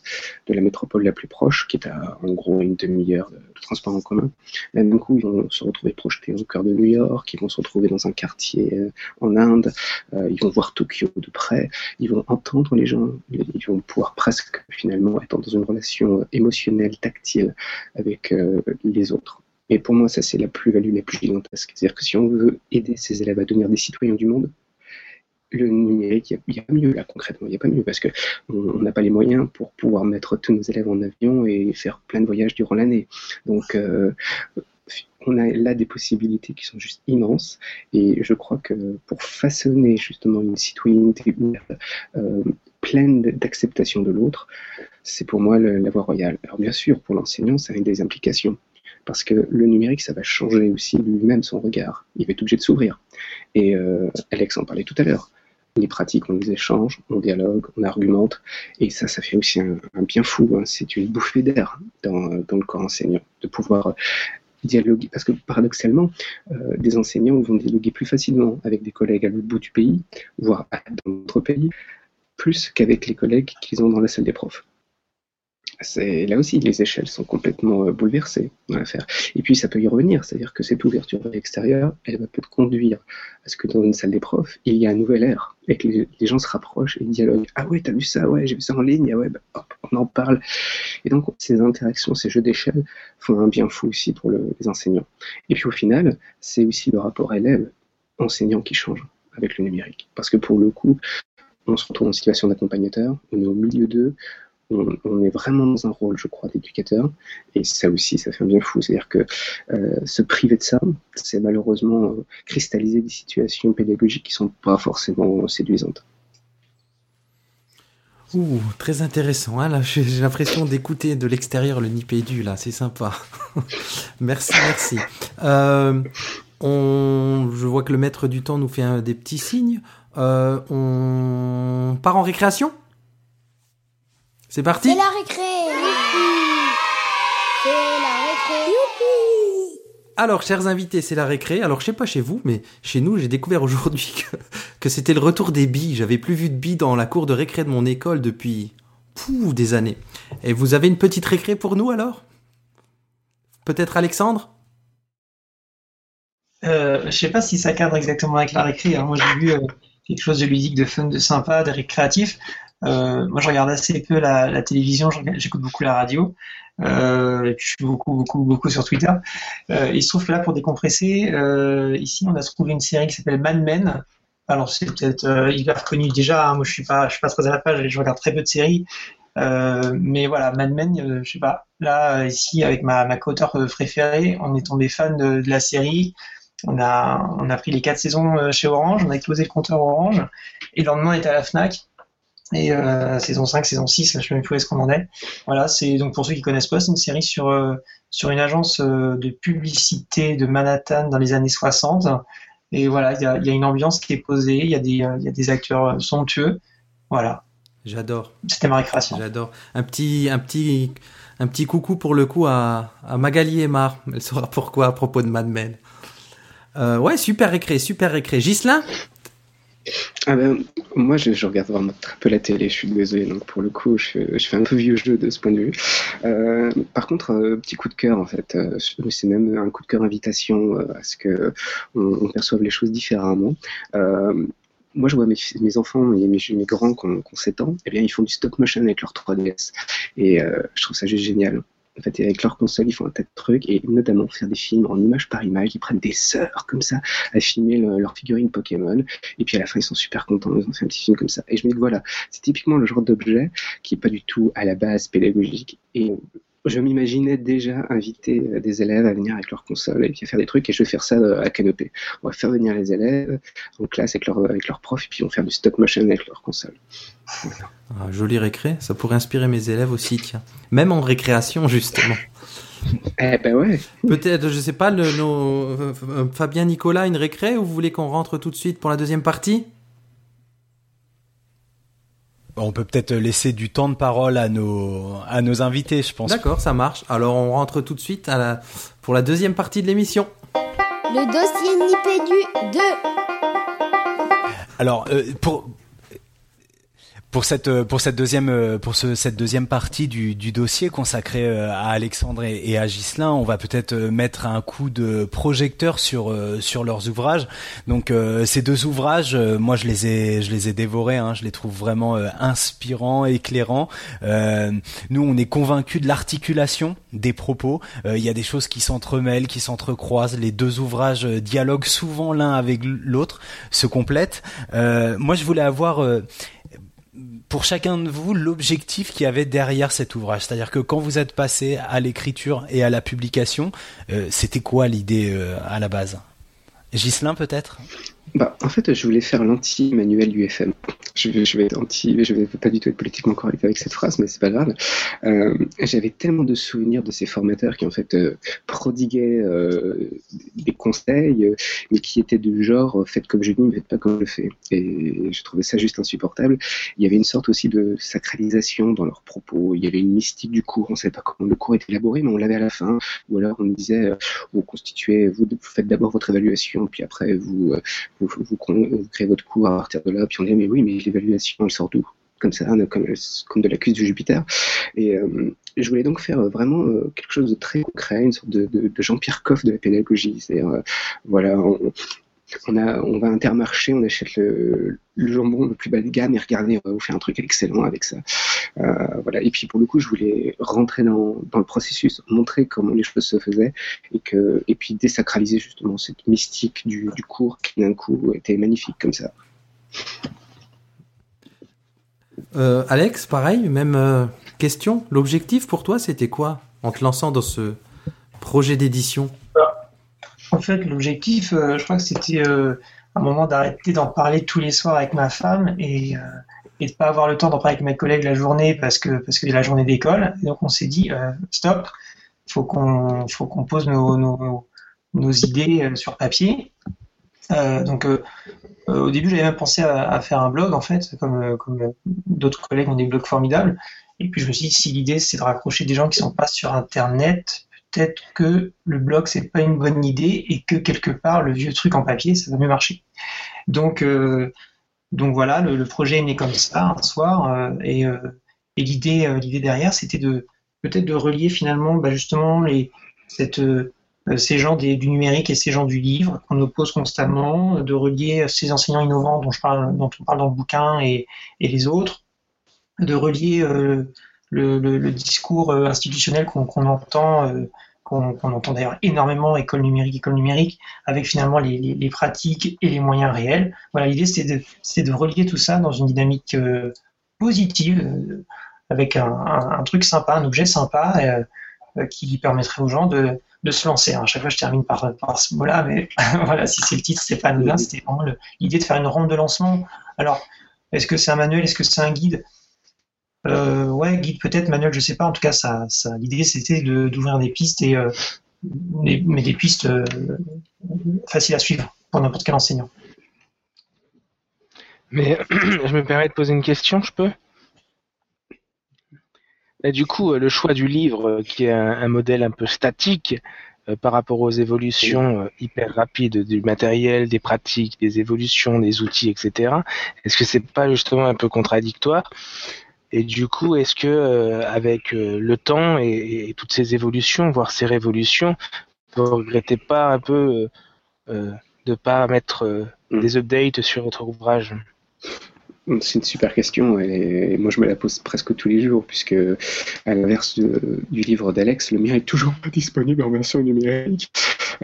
de la métropole la plus proche, qui est à en gros une demi-heure de, transport en commun, d'un coup ils vont se retrouver projetés au cœur de New York, ils vont se retrouver dans un quartier euh, en Inde, euh, ils vont voir Tokyo de près, ils vont entendre les gens, ils vont pouvoir presque finalement être dans une relation émotionnelle, tactile avec euh, les autres. Et pour moi, ça, c'est la plus-value la plus gigantesque. C'est-à-dire que si on veut aider ces élèves à devenir des citoyens du monde, le numérique, il n'y a, pas mieux là concrètement, il n'y a pas mieux parce qu'on n'a pas les moyens pour pouvoir mettre tous nos élèves en avion et faire plein de voyages durant l'année. Donc, euh, on a là des possibilités qui sont juste immenses et je crois que pour façonner justement une citoyenneté euh, pleine d'acceptation de l'autre, c'est pour moi la voie royale. Alors bien sûr, pour l'enseignant, ça a des implications parce que le numérique, ça va changer aussi lui-même son regard. Il va être obligé de s'ouvrir. Et euh, Alex en parlait tout à l'heure. Les pratiques, on les échange, on dialogue, on argumente, et ça, ça fait aussi un, bien fou. Hein. C'est une bouffée d'air dans, le corps enseignant, de pouvoir dialoguer, parce que paradoxalement, euh, des enseignants vont dialoguer plus facilement avec des collègues à l'autre bout du pays, voire dans notre pays, plus qu'avec les collègues qu'ils ont dans la salle des profs là aussi les échelles sont complètement euh, bouleversées dans l'affaire. Et puis ça peut y revenir, c'est-à-dire que cette ouverture extérieure, elle va peut-être conduire à ce que dans une salle des profs, il y a un nouvel air et que les, gens se rapprochent et dialoguent. Ah ouais, t'as vu ça? Ouais, j'ai vu ça en ligne. Ah ouais, bah, on en parle. Et donc ces interactions, ces jeux d'échelle font un bien fou aussi pour les enseignants. Et puis au final, c'est aussi le rapport élève-enseignant qui change avec le numérique, parce que pour le coup, on se retrouve en situation d'accompagnateur, on est au milieu d'eux, on, est vraiment dans un rôle, je crois, d'éducateur. Et ça aussi, ça fait un bien fou. C'est-à-dire que euh, se priver de ça, c'est malheureusement euh, cristalliser des situations pédagogiques qui sont pas forcément séduisantes. Ouh, très intéressant. Hein, là, j'ai l'impression d'écouter de l'extérieur le Nipédu. Là, c'est sympa. merci, merci. Euh, on, je vois que le maître du temps nous fait un, des petits signes. on part en récréation? C'est parti C'est la récré C'est la récré alors, chers invités, c'est la récré. Alors, je sais pas chez vous, mais chez nous, j'ai découvert aujourd'hui que, que c'était le retour des billes. J'avais plus vu de billes dans la cour de récré de mon école depuis pouf, des années. Et vous avez une petite récré pour nous alors? Peut-être Alexandre? Euh, Je sais pas si ça cadre exactement avec la récré. Hein. Moi, j'ai vu euh, quelque chose de ludique, de fun, de sympa, de récréatif. Euh, moi, je regarde assez peu la, télévision, j'écoute beaucoup la radio, euh, je suis beaucoup, beaucoup, beaucoup sur Twitter. Euh, il se trouve que là, pour décompresser, euh, ici, on a trouvé une série qui s'appelle Mad Men. Alors, c'est peut-être hyper connu déjà. Hein. moi, je suis suis pas très à la page. Je regarde très peu de séries. Mais voilà, Mad Men, je sais pas. Là, ici, avec ma, ma co-auteur préférée, on est tombé fan de, de, la série. On a, on a pris les quatre saisons chez Orange, on a explosé le compteur Orange, et le lendemain, on était à la Fnac. Et euh, saison 5, saison 6, je ne sais même plus où est-ce qu'on en est. Voilà, c'est donc pour ceux qui connaissent pas, c'est une série sur, euh, sur une agence euh, de publicité de Manhattan dans les années 60. Et voilà, il y a, y a, une ambiance qui est posée, il y, a des, y a des acteurs somptueux. Voilà. J'adore. C'était ma récréation. J'adore. Un petit, un petit, un petit coucou pour le coup à, à Magali Mar. Elle saura pourquoi à propos de Mad Men. Ouais, super récré, super récré. Gislin ah ben, moi, je, regarde vraiment très peu la télé, je suis désolé, donc pour le coup, je, je fais un peu vieux jeu de ce point de vue. Euh, par contre, euh, petit coup de cœur, en fait, euh, c'est même un coup de cœur invitation à ce que on, perçoive les choses différemment. Moi, je vois mes, enfants et mes, mes grands qui ont, ont 7 ans, eh bien, ils font du stop motion avec leur 3DS. Et je trouve ça juste génial En fait, avec leur console, ils font un tas de trucs, et notamment faire des films en image par image. Ils prennent des heures comme ça à filmer leur figurine Pokémon, et puis à la fin, ils sont super contents. Ils ont fait un petit film comme ça. Et je me dis que voilà, c'est typiquement le genre d'objet qui est pas du tout à la base pédagogique. Et je m'imaginais déjà inviter euh, des élèves à venir avec leur console et puis à faire des trucs et je vais faire ça euh, à Canopée. On va faire venir les élèves en classe avec leur, avec leur prof et puis on va faire du stop motion avec leur console. Ah, joli récré, ça pourrait inspirer mes élèves aussi, tiens. Même en récréation, justement. Eh ben ouais. Peut-être, je sais pas, le, euh, Fabien Nicolas, une récré ou vous voulez qu'on rentre tout de suite pour la deuxième partie? On peut peut-être laisser du temps de parole à nos, à nos invités, je pense. D'accord, ça marche. Alors on rentre tout de suite à la, pour la deuxième partie de l'émission. Le dossier Nipédu 2. Alors, euh, pour, pour cette euh, pour cette deuxième euh, pour ce, cette deuxième partie du, du dossier consacré euh, à Alexandre et, à Ghislain, on va peut-être mettre un coup de projecteur sur sur leurs ouvrages. Donc ces deux ouvrages, moi je les ai je les ai dévorés, hein, je les trouve vraiment inspirants, éclairants. nous on est convaincus de l'articulation des propos. Il y a des choses qui s'entremêlent, qui s'entrecroisent. Les deux ouvrages dialoguent souvent l'un avec l'autre, se complètent. moi je voulais avoir pour chacun de vous l'objectif qu'il y avait derrière cet ouvrage. C'est-à-dire que quand vous êtes passé à l'écriture et à la publication, euh, c'était quoi l'idée euh, à la base? Gislin peut-être? Bah, en fait, je voulais faire l'anti-manuel du FM. Je, je, vais être anti, je vais pas du tout être politiquement correct avec cette phrase, mais c'est pas grave. Euh, J'avais tellement de souvenirs de ces formateurs qui en fait euh, prodiguaient euh, des conseils, euh, mais qui étaient du genre faites comme je dis, mais faites pas comme je fais. Et je trouvais ça juste insupportable. Il y avait une sorte aussi de sacralisation dans leurs propos. Il y avait une mystique du cours. On savait pas comment le cours était élaboré, mais on l'avait à la fin. Ou alors on disait vous constituez, vous faites d'abord votre évaluation, puis après vous vous, créez votre cours à partir de là, puis on dit mais oui, mais l'évaluation elle sort d'où? Comme ça, comme, comme de la cuisse du Jupiter. Et euh, je voulais donc faire vraiment euh, quelque chose de très concret, une sorte de, de, Jean-Pierre Coff de la pédagogie. C'est-à-dire, euh, voilà, on, on va à Intermarché, on achète le, jambon le plus bas de gamme et regardez, on va vous faire un truc excellent avec ça. Euh, voilà. Et puis pour le coup, je voulais rentrer dans, le processus, montrer comment les choses se faisaient et, que, et puis désacraliser justement cette mystique du, cours qui d'un coup était magnifique comme ça. Euh, Alex, pareil, même euh, question. L'objectif pour toi, c'était quoi en te lançant dans ce projet d'édition? En fait, l'objectif, euh, je crois que c'était euh, un moment d'arrêter d'en parler tous les soirs avec ma femme et, euh, de pas avoir le temps d'en parler avec mes collègues la journée parce que parce que la journée d'école. Donc on s'est dit stop, faut qu'on faut qu'on pose nos, idées sur papier. donc au début j'avais même pensé à, à, faire un blog en fait, comme comme d'autres collègues ont des blogs formidables. Et puis je me suis dit si l'idée c'est de raccrocher des gens qui sont pas sur internet peut-être que le blog c'est pas une bonne idée et que quelque part le vieux truc en papier ça va mieux marcher. Donc euh, donc voilà, le, projet est né comme ça un soir euh, et, euh, et l'idée l'idée derrière c'était de peut-être de relier finalement bah, justement les ces gens du numérique et ces gens du livre qu'on oppose constamment, de relier ces enseignants innovants dont, je parle, dont on parle dans le bouquin et, et les autres, de relier le, discours euh, institutionnel qu'on entend, euh, qu'on entend d'ailleurs énormément, école numérique, école numérique, avec finalement les, pratiques et les moyens réels. Voilà, l'idée c'est de, de relier tout ça dans une dynamique euh, positive, avec un, truc sympa, un objet sympa, qui permettrait aux gens de, se lancer. à chaque fois, je termine par, par ce mot-là, mais voilà, si c'est le titre, c'est pas anodin, c'était vraiment l'idée de faire une ronde de lancement. Alors, est-ce que c'est un manuel, est-ce que c'est un guide? Euh, ouais, guide peut-être, manuel, je sais pas. En tout cas, l'idée c'était d'ouvrir des pistes et euh, mais des pistes euh, faciles à suivre pour n'importe quel enseignant. Mais je me permets de poser une question, je peux? Du coup, le choix du livre, qui est un, modèle un peu statique par rapport aux évolutions hyper rapides du matériel, des pratiques, des évolutions, des outils, etc. Est-ce que c'est pas justement un peu contradictoire? Et du coup, est-ce que euh, avec euh, le temps et, toutes ces évolutions, voire ces révolutions, vous regrettez pas un peu euh, de pas mettre mm. des updates sur votre ouvrage? C'est une super question et, moi je me la pose presque tous les jours puisque à l'inverse du livre d'Alex, le mien est toujours pas disponible en version numérique.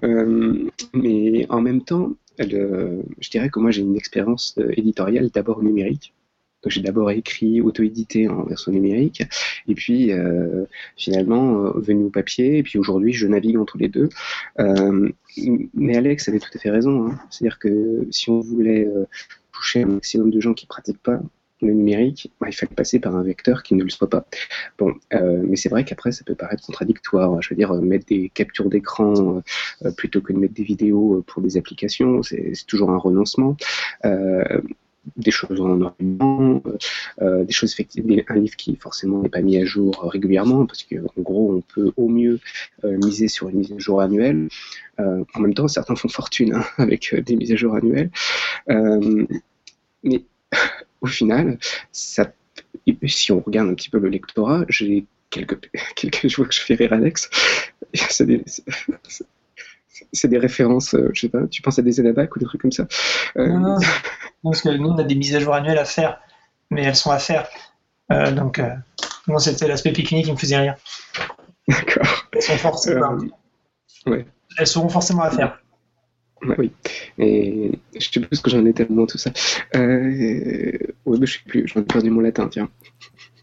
Euh, mais en même temps, je dirais que moi j'ai une expérience éditoriale d'abord numérique. Donc j'ai d'abord écrit, auto-édité en version numérique, et puis euh, finalement euh, venu au papier, et puis aujourd'hui je navigue entre les deux. mais Alex avait tout à fait raison. Hein. C'est-à-dire que si on voulait toucher un maximum de gens qui pratiquent pas le numérique, bah, il fallait passer par un vecteur qui ne le soit pas. Bon, euh, mais c'est vrai qu'après, ça peut paraître contradictoire. Je veux dire, mettre des captures d'écran euh, plutôt que de mettre des vidéos pour des applications, c'est toujours un renoncement. Euh, des choses en noir euh, des choses effectivement, un livre qui forcément n'est pas mis à jour régulièrement parce qu'en gros on peut au mieux miser sur une mise à jour annuelle. en même temps, certains font fortune hein, avec des mises à jour annuelles. mais au final, si on regarde un petit peu le lectorat, j'ai quelques, quelques jours que je fais rire Alex. C'est des références, euh, je sais pas, tu penses à des Zanabac ou des trucs comme ça euh, non, parce que nous, on a des mises à jour annuelles à faire, mais elles sont à faire. Euh, donc, moi, c'était l'aspect pique qui me faisait rire. D'accord. Elles, sont forcément, ouais. elles seront forcément à faire. Bah oui. Et je sais plus ce que j'en étais tellement tout ça. Euh... Ouais, mais je sais plus, j'en ai perdu mon latin, tiens.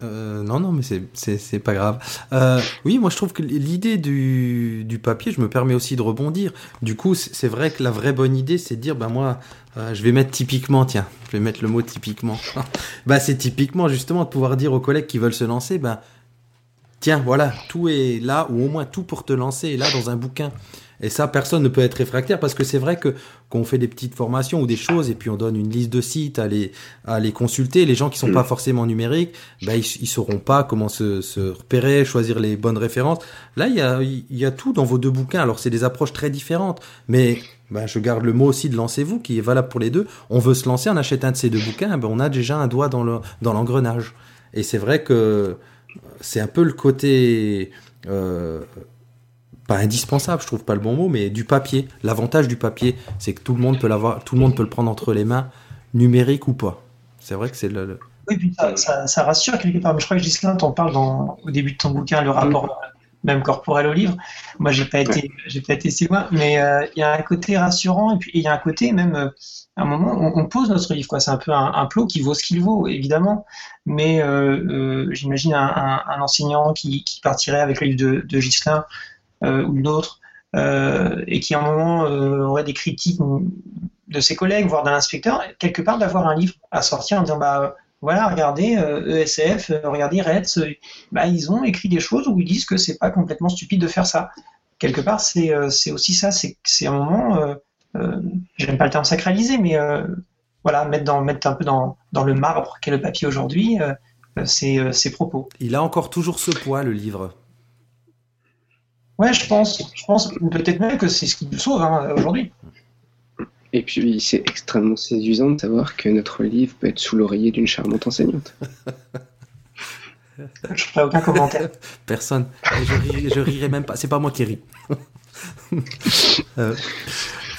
Euh, non, non, mais c'est pas grave. Euh, oui, moi je trouve que l'idée du, du papier, je me permets aussi de rebondir. Du coup, c'est vrai que la vraie bonne idée, c'est de dire, ben moi, euh, je vais mettre typiquement, tiens, je vais mettre le mot typiquement. bah c'est typiquement justement de pouvoir dire aux collègues qui veulent se lancer, ben tiens, voilà, tout est là, ou au moins tout pour te lancer est là dans un bouquin. Et ça, personne ne peut être réfractaire parce que c'est vrai que qu'on fait des petites formations ou des choses et puis on donne une liste de sites à les à les consulter. Les gens qui sont pas forcément numériques, ben ils, ils sauront pas comment se, se repérer, choisir les bonnes références. Là, il y a il y a tout dans vos deux bouquins. Alors c'est des approches très différentes, mais ben, je garde le mot aussi de lancez-vous qui est valable pour les deux. On veut se lancer, on achète un de ces deux bouquins, ben on a déjà un doigt dans le dans l'engrenage. Et c'est vrai que c'est un peu le côté euh, pas indispensable, je trouve pas le bon mot, mais du papier. L'avantage du papier, c'est que tout le monde peut l'avoir, tout le monde peut le prendre entre les mains, numérique ou pas. C'est vrai que c'est le, Oui, puis ça, ça, rassure quelque part. Mais je crois que Gislain t'en parle dans, au début de ton bouquin, le rapport même corporel au livre. Moi, j'ai pas été, j'ai pas été si loin, mais euh, il y a un côté rassurant et puis il y a un côté même. Euh, à un moment, on, pose notre livre, quoi. C'est un peu un, plot qui vaut ce qu'il vaut, évidemment. Mais euh, j'imagine un, un, enseignant qui, qui, partirait avec le livre de, de Gislain euh, ou d'autres, euh, et qui à un moment euh, aurait des critiques de ses collègues, voire d'un inspecteur, quelque part d'avoir un livre à sortir en disant bah voilà, regardez ESF, e regardez REDS, bah, ils ont écrit des choses où ils disent que c'est pas complètement stupide de faire ça. Quelque part, c'est aussi ça, c'est un moment, euh, j'aime pas le terme sacralisé, mais voilà, mettre, dans, mettre un peu dans, dans le marbre qu'est le papier aujourd'hui, ses propos. Il a encore toujours ce poids, le livre. Ouais, je pense. Je pense peut-être même que c'est ce qui nous sauve hein, aujourd'hui. Et puis, c'est extrêmement séduisant de savoir que notre livre peut être sous l'oreiller d'une charmante enseignante. je ferai aucun commentaire. Personne. Je, rirai, même pas. C'est pas moi qui ris. Euh,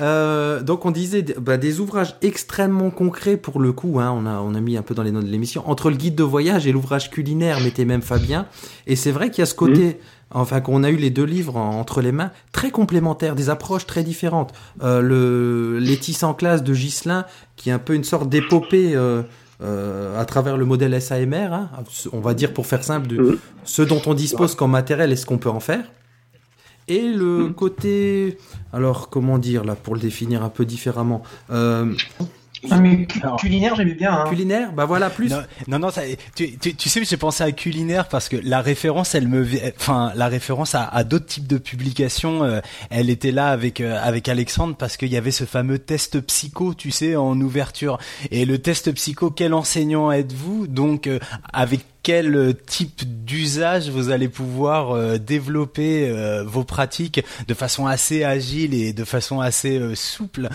euh, donc on disait bah, des ouvrages extrêmement concrets pour le coup. Hein, on, a, on a mis un peu dans les notes de l'émission entre le guide de voyage et l'ouvrage culinaire, mettez même Fabien. Et c'est vrai qu'il y a ce côté. Enfin qu'on a eu les deux livres entre les mains, très complémentaires, des approches très différentes. Euh, le en classe de Ghislain, qui est un peu une sorte d'épopée euh, euh, à travers le modèle SAMR, hein, on va dire pour faire simple, de mmh. ce dont on dispose comme matériel et ce qu'on peut en faire. Et le mmh. côté, alors comment dire là, pour le définir un peu différemment, ah, mais culinaire, j'aimais bien. Hein. Culinaire, bah voilà, plus. Non, non, ça, tu, tu, tu, sais, j'ai pensé à culinaire parce que la référence, elle me, enfin, la référence à, à d'autres types de publications, euh, elle était là avec euh, avec Alexandre parce qu'il y avait ce fameux test psycho, tu sais, en ouverture. Et le test psycho, quel enseignant êtes-vous? Donc, euh, avec quel type d'usage vous allez pouvoir développer vos pratiques de façon assez agile et de façon assez souple?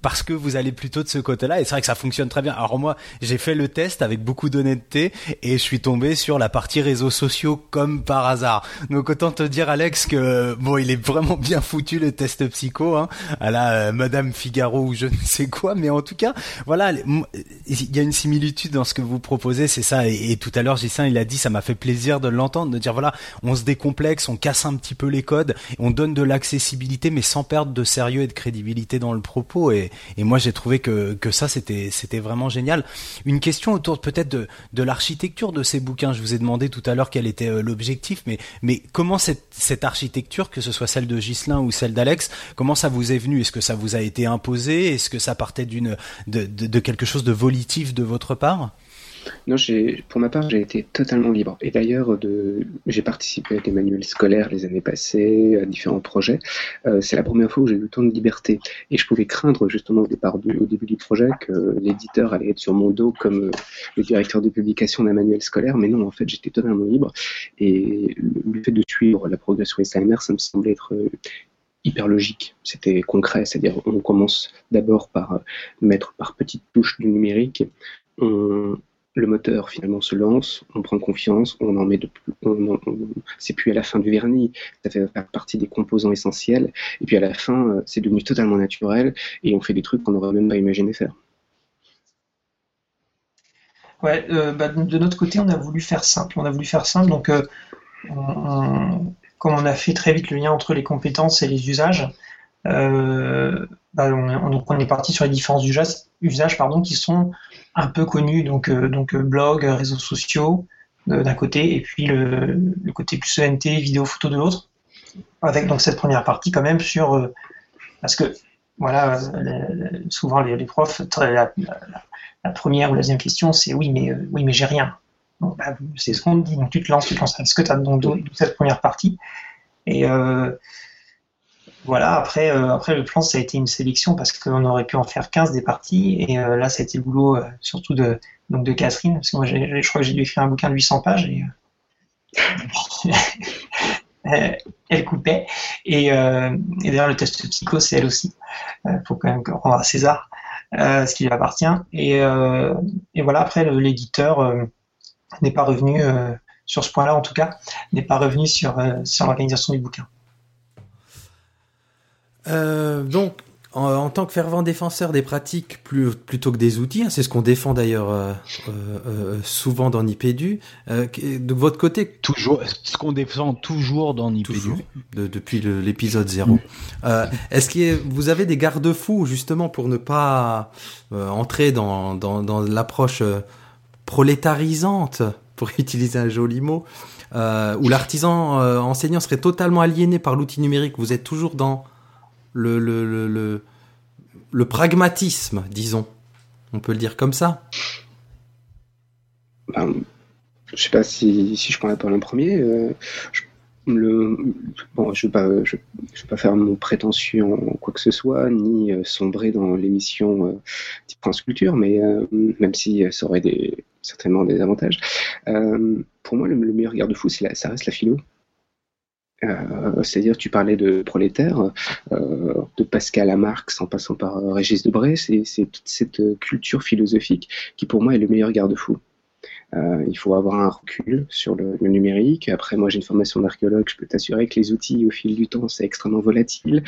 Parce que vous allez plutôt de ce côté-là et c'est vrai que ça fonctionne très bien. Alors moi, j'ai fait le test avec beaucoup d'honnêteté et je suis tombé sur la partie réseaux sociaux comme par hasard. Donc autant te dire Alex que bon, il est vraiment bien foutu le test psycho hein, à la euh, Madame Figaro ou je ne sais quoi, mais en tout cas, voilà, il y a une similitude dans ce que vous proposez, c'est ça. Et, tout à l'heure, Il a dit, ça m'a fait plaisir de l'entendre, de dire voilà, on se décomplexe, on casse un petit peu les codes, on donne de l'accessibilité, mais sans perdre de sérieux et de crédibilité dans le propos. Et, moi j'ai trouvé que, ça c'était vraiment génial. Une question autour peut-être de, l'architecture de ces bouquins. Je vous ai demandé tout à l'heure quel était euh, l'objectif, mais comment cette architecture, que ce soit celle de Ghislain ou celle d'Alex, comment ça vous est venu? Est-ce que ça vous a été imposé? Est-ce que ça partait de quelque chose de volitif de votre part? Non, pour ma part, j'ai été totalement libre. Et d'ailleurs, j'ai participé à des manuels scolaires les années passées, à différents projets. Euh, c'est la première fois où j'ai eu autant de liberté. Et je pouvais craindre justement au, début du projet que l'éditeur allait être sur mon dos comme euh, le directeur de publication d'un manuel scolaire. Mais non, en fait, j'étais totalement libre. Et le fait de suivre la progression SAMR, ça me semblait être euh, hyper logique, c'était concret, c'est-à-dire on commence d'abord par mettre par petites touches du numérique, le moteur finalement se lance, on prend confiance, on en met de plus, c'est plus à la fin du vernis, ça fait partie des composants essentiels, et puis à la fin, euh, c'est devenu totalement naturel, et on fait des trucs qu'on n'aurait même pas imaginé faire. Ouais, euh, bah, de notre côté, on a voulu faire simple. On a voulu faire simple, donc euh, comme on a fait très vite le lien entre les compétences et les usages, bah, on, est parti sur les différents usages, qui sont un peu connus, donc, euh, donc euh, blog, réseaux sociaux euh, d'un côté, et puis le, côté plus ENT, vidéo, photo de l'autre, avec donc cette première partie quand même sur... parce que, voilà, souvent les, profs, la, première ou la deuxième question, c'est oui, mais, oui, mais j'ai rien. Bah, c'est ce qu'on dit, donc tu te lances, tu te lances. Est-ce que tu as donc cette première partie? Et voilà, après, euh, après le plan, ça a été une sélection parce qu'on aurait pu en faire 15 des parties. Et euh, là, ça a été le boulot euh, surtout de, donc de Catherine, parce que moi, je crois que j'ai dû écrire un bouquin de 800 pages. Et, elle coupait. Et, d'ailleurs, le test psycho, c'est elle aussi. Il faut quand même rendre à César ce qui lui appartient. Et, voilà, après, l'éditeur n'est pas revenu, sur ce point-là en tout cas, n'est pas revenu sur l'organisation du bouquin. Euh, donc, en, tant que fervent défenseur des pratiques plus, plutôt que des outils, hein, c'est ce qu'on défend d'ailleurs euh, euh, souvent dans Nipédu. de votre côté, toujours, ce qu'on défend toujours dans Nipédu, depuis l'épisode 0. Est-ce que vous avez des garde-fous justement pour ne pas entrer dans, dans, dans l'approche prolétarisante, pour utiliser un joli mot, où l'artisan enseignant serait totalement aliéné par l'outil numérique? Vous êtes toujours dans le, le, le, le, pragmatisme, disons. On peut le dire comme ça. Ben, je sais pas si, si je prends la parole en premier. Euh, je, le, bon, je ne vais, pas faire mon prétention en quoi que ce soit, ni euh, sombrer dans l'émission euh, type France Culture, mais euh, même si ça aurait certainement des avantages. pour moi, le, meilleur garde-fou, ça reste la philo. Euh, c'est-à-dire, tu parlais de prolétaire, euh, de Pascal à Marx en passant par euh, Régis Debray, c'est toute cette culture philosophique qui, pour moi, est le meilleur garde-fou. il faut avoir un recul sur le, numérique. Après, moi, j'ai une formation d'archéologue. Je peux t'assurer que les outils, au fil du temps, c'est extrêmement volatile.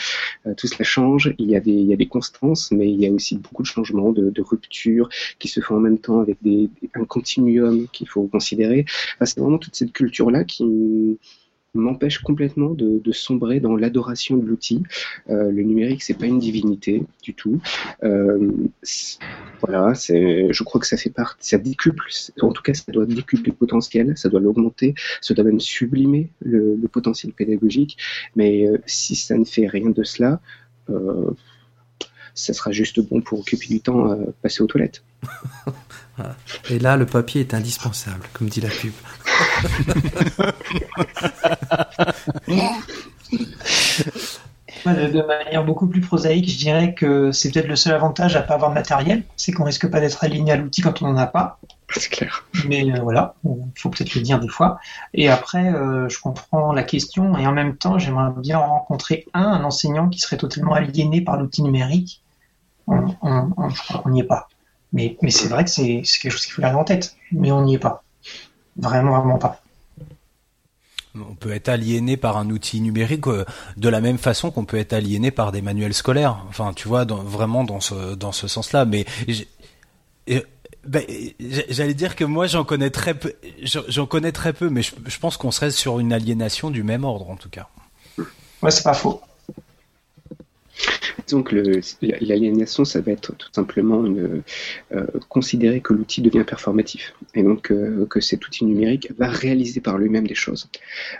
tout cela change. Il y, a des, il y a des constances, mais il y a aussi beaucoup de changements, de, de ruptures qui se font en même temps avec des, un continuum qu'il faut considérer. c'est vraiment toute cette culture-là qui m'empêche complètement de, sombrer dans l'adoration de l'outil. Euh, le numérique, c'est pas une divinité du tout. Euh, voilà, je crois que ça fait partie, ça décuple, en tout cas, ça doit décupler le potentiel, ça doit l'augmenter, ça doit même sublimer le, potentiel pédagogique. Mais euh, si ça ne fait rien de cela, ça sera juste bon pour occuper du temps passer aux toilettes. Et là, le papier est indispensable, comme dit la pub. de manière beaucoup plus prosaïque, je dirais que c'est peut-être le seul avantage à pas avoir de matériel, c'est qu'on risque pas d'être aligné à l'outil quand on n'en a pas. C'est clair. Mais euh, voilà, il faut peut-être le dire des fois. Et après, euh, je comprends la question et en même temps, j'aimerais bien rencontrer un, un enseignant qui serait totalement aliéné par l'outil numérique. On n'y est pas. Mais, mais c'est vrai que c'est quelque chose qu'il faut garder en tête. Mais on n'y est pas. Vraiment, vraiment pas. On peut être aliéné par un outil numérique euh, de la même façon qu'on peut être aliéné par des manuels scolaires. Enfin, tu vois, vraiment dans ce dans ce sens-là. Mais ben, j'allais dire que moi j'en connais très peu, j'en connais très peu, mais je, je pense qu'on serait sur une aliénation du même ordre en tout cas. Ouais, c'est pas faux. Donc l'aliénation, ça va être tout simplement une, euh, considérer que l'outil devient performatif et donc euh, que cet outil numérique va réaliser par lui-même des choses.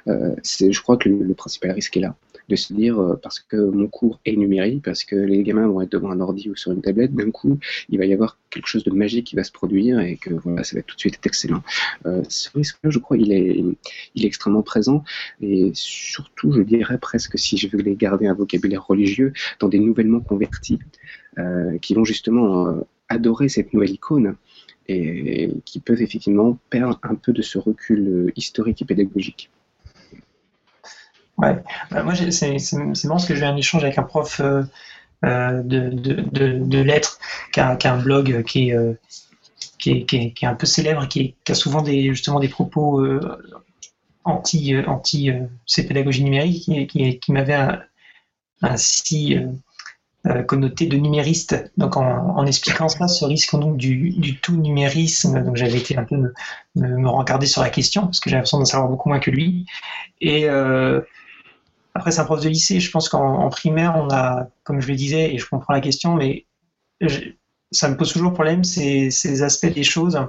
Euh, je crois que le, principal risque est là de se dire euh, parce que mon cours est numérique, parce que les gamins vont être devant un ordi ou sur une tablette, d'un coup, il va y avoir quelque chose de magique qui va se produire et que voilà, ça va tout de suite être excellent. Euh, ce risque-là, je crois, il est, extrêmement présent et surtout, je dirais presque, si je voulais garder un vocabulaire religieux, dans des nouvellement convertis euh, qui vont justement adorer cette nouvelle icône et qui peuvent effectivement perdre un peu de ce recul historique et pédagogique. Ouais. Bah, moi, c'est marrant parce que j'ai eu un échange avec un prof euh, euh, de, de, de, lettres qui a, qui a, un blog qui est, euh, qui est, qui, est, qui, est, un peu célèbre, qui, a souvent des, justement des propos anti, anti ces pédagogies numériques, qui, m'avait ainsi connoté de numériste. Donc en, expliquant ça, ce risque donc, du, du tout numérisme, j'avais été un peu me, me, rencarder sur la question parce que j'avais l'impression d'en savoir beaucoup moins que lui. Et après, c'est un prof de lycée. Je pense qu'en primaire, on a, comme je le disais, et je comprends la question, mais ça me pose toujours problème, ces aspects des choses.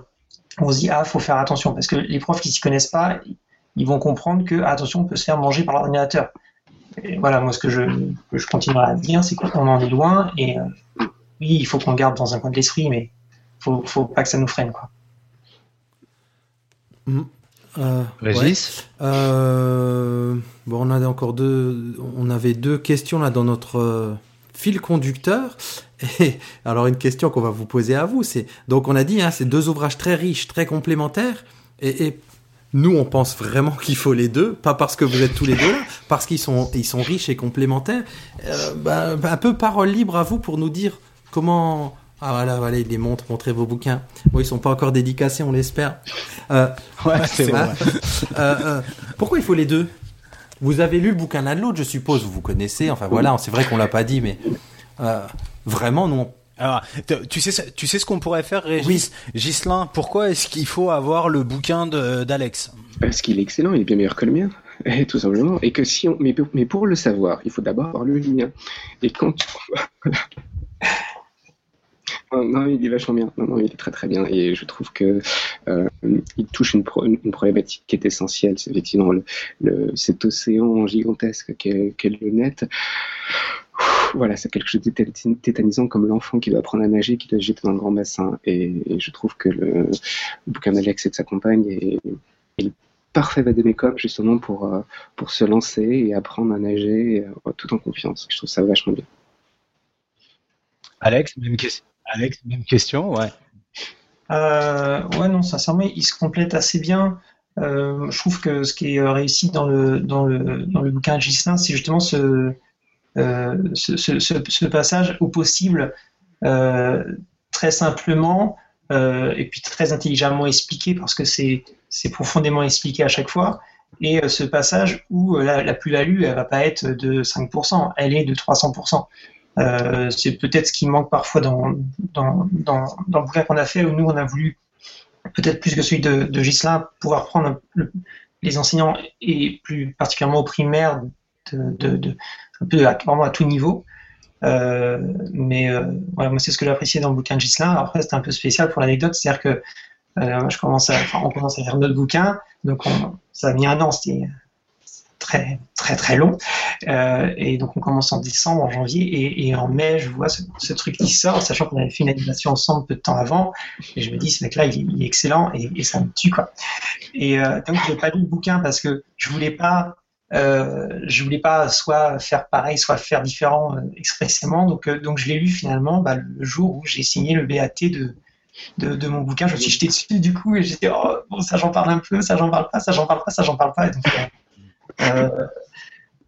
On se dit, ah, faut faire attention, parce que les profs qui s'y connaissent pas, ils vont comprendre que, attention, on peut se faire manger par l'ordinateur. Voilà, moi, ce que je, je continuerai à dire, c'est qu'on en est loin, et euh, oui, il faut qu'on garde dans un coin de l'esprit, mais faut, faut pas que ça nous freine, quoi. Euh, Régis euh, Bon, on avait encore deux. On avait deux questions là dans notre euh, fil conducteur. Et alors une question qu'on va vous poser à vous, c'est donc on a dit, hein, c'est deux ouvrages très riches, très complémentaires. Et, nous, on pense vraiment qu'il faut les deux, pas parce que vous êtes tous les deux là, parce qu'ils sont ils sont riches et complémentaires. Bah, un peu parole libre à vous pour nous dire comment ah voilà, voilà, il les montre, montrez vos bouquins. Bon, ils sont pas encore dédicacés, on l'espère. Euh, ouais, c'est vrai. Euh, euh, pourquoi il faut les deux? Vous avez lu le bouquin l'un de l'autre, je suppose. Vous vous connaissez. Enfin voilà, c'est vrai qu'on l'a pas dit, mais euh, vraiment non. Alors, tu sais, tu sais ce qu'on pourrait faire, Régis? Oui. Gislin, pourquoi est-ce qu'il faut avoir le bouquin d'Alex? Parce qu'il est excellent, il est bien meilleur que le mien. Et tout simplement. Et que si on, mais, mais pour le savoir, il faut d'abord avoir le mien. Et quand Non, il est vachement bien. Non, non, il est très très bien. Et je trouve que euh, il touche une, problématique qui est essentielle. C'est effectivement cet océan gigantesque qu'est le net. Voilà, c'est quelque chose de tétanisant comme l'enfant qui doit apprendre à nager, qui doit jeter dans le grand bassin. Et, et je trouve que le, le bouquin d'Alex et de sa compagne est, est le parfait vadémécum justement pour, euh, pour se lancer et apprendre à nager euh, tout en confiance. Je trouve ça vachement bien. Alex, même question. Alex, même question, ouais. Euh, ouais, non, sincèrement, il se complète assez bien. Euh, je trouve que ce qui est réussi dans le, dans le, dans le bouquin de Gislain, c'est justement ce, euh, ce, ce, passage au possible très simplement et puis très intelligemment expliqué parce que c'est profondément expliqué à chaque fois. Et ce passage où la, la plus-value, elle va pas être de 5%, elle est de 300%. Euh, c'est peut-être ce qui manque parfois dans, dans, dans, dans le bouquin qu'on a fait, où nous, on a voulu, peut-être plus que celui de, de Gislain, pouvoir prendre les enseignants, et plus particulièrement au primaire, de, de, de à, vraiment à tout niveau. Euh, mais euh, voilà, moi, c'est ce que j'ai apprécié dans le bouquin de Gislain. Après, c'était un peu spécial pour l'anecdote, c'est-à-dire que euh, je commence à, enfin, on commence à faire notre bouquin, donc on, ça a mis un an, c'était très très très long. Euh, et donc on commence en décembre, en janvier, et, en mai, je vois ce, truc qui sort, sachant qu'on avait fait une animation ensemble peu de temps avant. Et je me dis, ce mec-là, il, il, est excellent et, ça me tue quoi. Et euh, donc j'ai pas lu le bouquin parce que je voulais pas. Euh, je voulais pas soit faire pareil, soit faire différent euh, expressément. Donc, donc je l'ai lu finalement bah, le jour où j'ai signé le BAT de, de, mon bouquin. Je me suis jeté dessus du coup et j'ai dit oh bon ça j'en parle un peu, ça j'en parle pas, ça j'en parle pas, ça j'en parle pas.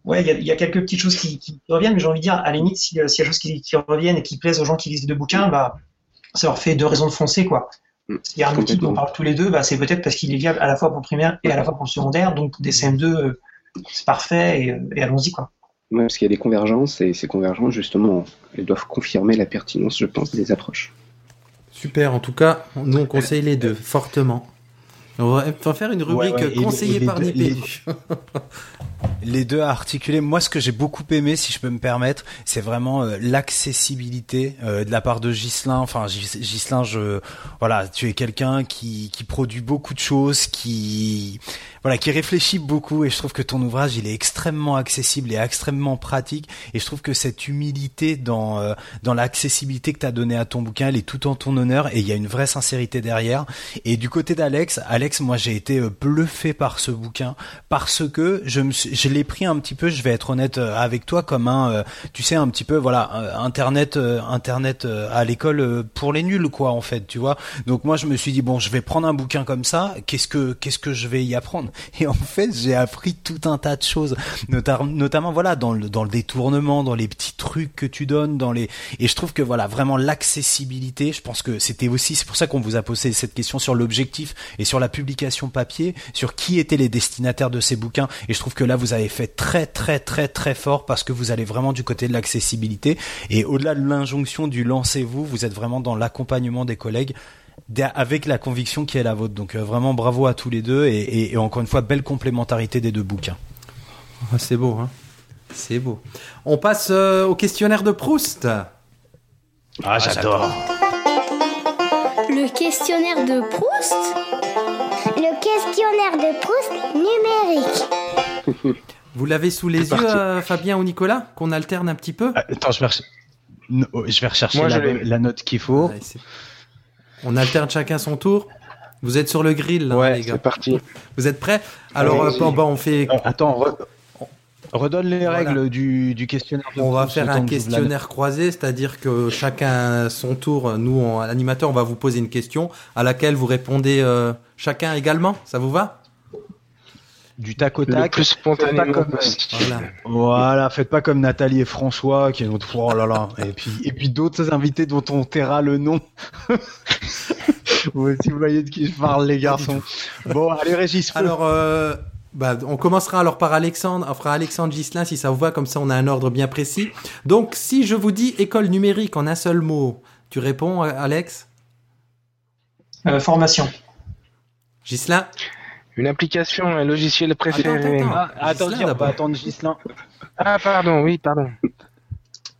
Ouais, il y a, il y a quelques petites choses qui, qui reviennent, mais j'ai envie de dire, à la limite, s'il y a des choses qui, qui reviennent et qui plaisent aux gens qui lisent les deux bouquins, bah, ça leur fait deux raisons de foncer, quoi. Mm. S'il y a un outil dont on parle tous les deux, bah, c'est peut-être parce qu'il est viable à la fois pour le primaire et à la fois pour le secondaire, donc des CM2, euh, c'est parfait et, euh, et allons-y, quoi. Ouais, parce qu'il y a des convergences et ces convergences, justement, elles doivent confirmer la pertinence, je pense, des approches. Super, en tout cas, nous on conseille les deux fortement. On va, faire une rubrique Ouais, ouais, conseillée par Nipédu. Les deux à articuler. Moi, ce que j'ai beaucoup aimé, si je peux me permettre, c'est vraiment euh, l'accessibilité euh, de la part de Gislin. Enfin, Gis- Gislin, je, voilà, tu es quelqu'un qui, produit beaucoup de choses, qui, voilà, qui réfléchit beaucoup. Et je trouve que ton ouvrage, il est extrêmement accessible et extrêmement pratique. Et je trouve que cette humilité dans euh, dans l'accessibilité que tu as donnée à ton bouquin, elle est tout en ton honneur. Et il y a une vraie sincérité derrière. Et du côté d'Alex, Alex, moi, j'ai été bluffé par ce bouquin parce que je me suis, je l'ai pris un petit peu, je vais être honnête euh, avec toi, comme un, euh, tu sais, un petit peu, voilà, euh, internet, internet à l'école pour les nuls, quoi, en fait, tu vois. Donc moi, je me suis dit bon, je vais prendre un bouquin comme ça. Qu'est-ce que, qu'est-ce que je vais y apprendre? Et en fait, j'ai appris tout un tas de choses, notamment, voilà, dans le, dans le détournement, dans les petits trucs que tu donnes, dans les, et je trouve que voilà, vraiment l'accessibilité. Je pense que c'était aussi, c'est pour ça qu'on vous a posé cette question sur l'objectif et sur la publication papier, sur qui étaient les destinataires de ces bouquins. Et je trouve que là, vous avez fait très, très, très, très fort parce que vous allez vraiment du côté de l'accessibilité. Et au-delà de l'injonction du lancez-vous, vous êtes vraiment dans l'accompagnement des collègues avec la conviction qui est la vôtre. Donc euh, vraiment bravo à tous les deux et, et- et encore une fois, belle complémentarité des deux bouquins. Ah, c'est beau, hein C'est beau. On passe euh, au questionnaire de Proust. Ah, j'adore. Le questionnaire de Proust? Le questionnaire de Proust numérique. Vous l'avez sous les yeux, euh, Fabien ou Nicolas Qu'on alterne un petit peu Attends, je vais, je rechercher Moi, la, note qu'il faut. On alterne chacun son tour. Vous êtes sur le grill, là, Ouais, les gars. C'est parti. Vous êtes prêts? Alors, euh, bah, on fait, Euh, Attends, re- redonne les Voilà. règles du, du questionnaire. on va faire un questionnaire croisé, c'est-à-dire que chacun son tour, nous, en animateur, on va vous poser une question à laquelle vous répondez euh, chacun également. Ça vous va? Du tac au Le tac. plus spontanément Faites pas comme-. Voilà. Voilà, faites pas comme Nathalie et François qui ont oh là là et puis et puis d'autres invités dont on taira le nom. Vous- si vous voyez de qui je parle les garçons. Bon, allez Régis. Alors, euh, bah, on commencera alors par Alexandre. On fera Alexandre Gislin si ça vous va, comme ça on a un ordre bien précis. Donc, si je vous dis école numérique en un seul mot, tu réponds, euh, Alex? Euh, formation. Gislin Une application, un logiciel préféré. attends, Ah, attends, Ghislain, on va d'abord. pas attendre Gislin. Ah, pardon, oui, pardon.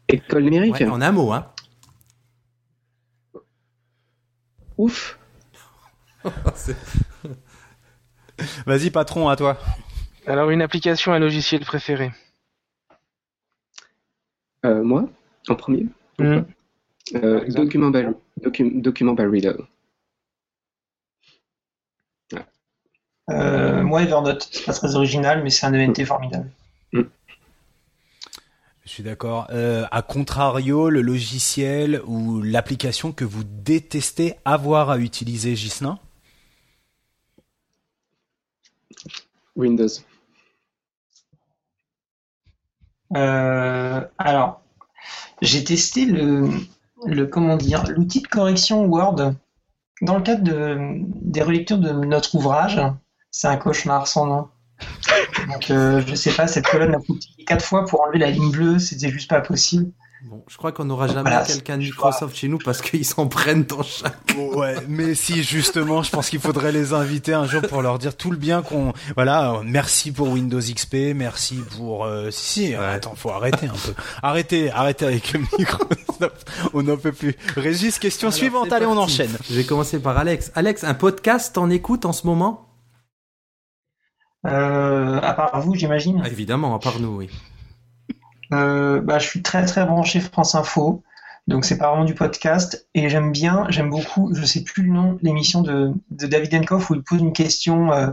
École numérique Ouais, En un mot, hein. Ouf Vas-y patron, à toi. Alors, une application, un logiciel préféré. Euh, Moi, en premier Hmm. euh, document, by, docu- document by Reader. Euh, moi, Evernote. C'est pas très original, mais c'est un ENT formidable. Je suis d'accord. Euh, à contrario, le logiciel ou l'application que vous détestez avoir à utiliser, Gislin Windows. Euh, alors, j'ai testé le, le comment dire l'outil de correction Word dans le cadre de, des relectures de notre ouvrage. C'est un cauchemar sans nom. Donc, euh, je sais pas, cette colonne a coûté quatre fois pour enlever la ligne bleue, c'était juste pas possible. Bon, je crois qu'on n'aura jamais Voilà, quelqu'un de crois. Microsoft chez nous parce qu'ils s'en prennent dans chaque. Ouais, mais si justement, je pense qu'il faudrait les inviter un jour pour leur dire tout le bien qu'on, voilà, merci pour Windows XP, merci pour, euh, si, si, attends, faut arrêter un peu, arrêtez, arrêtez avec le Microsoft, on n'en peut plus. Régis, question Alors, suivante, allez, on enchaîne. Je vais commencer par Alex. Alex, un podcast en écoute en ce moment? Euh, à part vous, j'imagine. Ah, Évidemment, à part nous, oui. Euh, bah, je suis très très branché France Info, donc c'est pas vraiment du podcast. Et j'aime bien, j'aime beaucoup, je sais plus le nom, l'émission de, de David Enkoff où il pose une question, euh,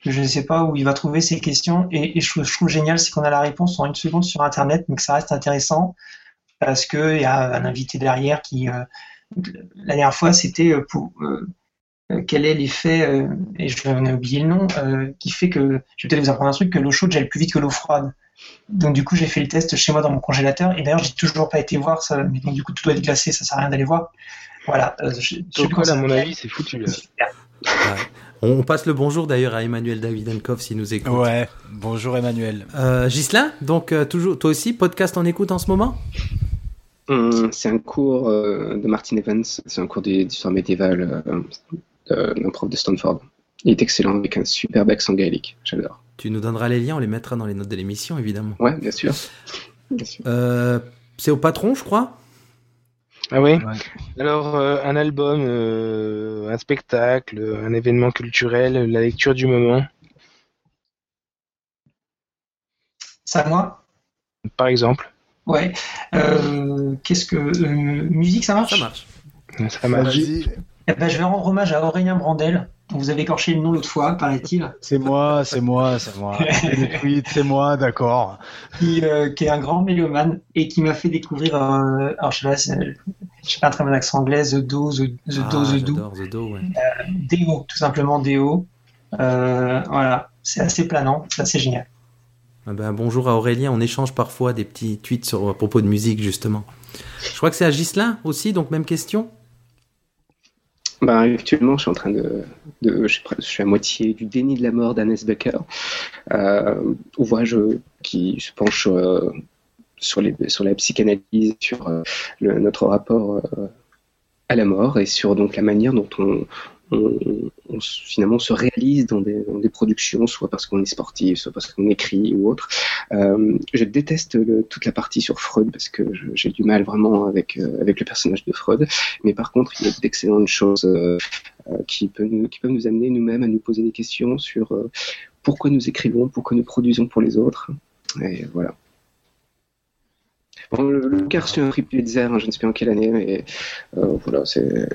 je ne sais pas où il va trouver ses questions. Et, et je, trouve- je trouve génial, c'est qu'on a la réponse en une seconde sur Internet, donc ça reste intéressant parce que il y a un invité derrière qui, la dernière fois, c'était pour quel est l'effet, et je vais oublier le nom, qui fait que, je vais peut-être vous apprendre un truc, que l'eau chaude gèle plus vite que l'eau froide. Donc du coup, j'ai fait le test chez moi dans mon congélateur, et d'ailleurs, j'ai toujours pas été voir ça, mais donc du coup, tout doit être glacé, ça sert à rien d'aller voir. Voilà. je, à mon avis, c'est foutu. On passe le bonjour d'ailleurs à Emmanuel Davidenkov s'il nous écoute. Ouais, bonjour Emmanuel. Euh, Gislain, donc euh, toujours, toi aussi, podcast en écoute en ce moment? Hum, C'est un cours euh, de Martin Evans, c'est un cours d'histoire médiévale d'un prof de Stanford. Il est excellent avec un superbe accent gaélique, j'adore. Tu nous donneras les liens, on les mettra dans les notes de l'émission évidemment. Ouais, bien sûr. Bien sûr. c'est au patron, je crois? Ah oui Alors, euh, un album, euh, un spectacle, un événement culturel, la lecture du moment? Ça, moi? Par exemple. Ouais. Euh, qu'est-ce que. musique, ça marche? Ça marche. Ça marche. Eh ben, je vais rendre hommage à Aurélien Brandel. Vous avez écorché le nom l'autre fois, paraît-il. C'est moi, c'est moi, c'est moi. c'est moi, d'accord. Qui, euh, qui, est un grand mélomane et qui m'a fait découvrir, euh, alors je sais pas, je sais pas un très bon accent anglais, The Do, The, the ah, Do, The Do. The Do ouais. euh, Déo, tout simplement Déo. Euh, voilà, c'est assez planant, c'est assez génial. Ah ben, bonjour à Aurélien, on échange parfois des petits tweets sur, à propos de musique justement. Je crois que c'est à Gislin aussi, donc même question. Bah, actuellement, je suis en train de, je, suis, à moitié du déni de la mort d'Annès Becker, euh, ouvrage qui se penche euh, sur, les, sur la psychanalyse, sur euh, le, notre rapport à la mort et sur donc la manière dont on, on, on, finalement se réalise dans des, productions, soit parce qu'on est sportif, soit parce qu'on écrit ou autre. Euh, je déteste toute la partie sur Freud parce que j'ai du mal vraiment avec euh, avec le personnage de Freud. Mais par contre, il y a d'excellentes choses euh, qui peuvent nous, amener nous-mêmes à nous poser des questions sur pourquoi nous écrivons, pourquoi nous produisons pour les autres. Et voilà. Le, le a reçu un prix Pulitzer, hein, je ne sais plus en quelle année, mais voilà, c'est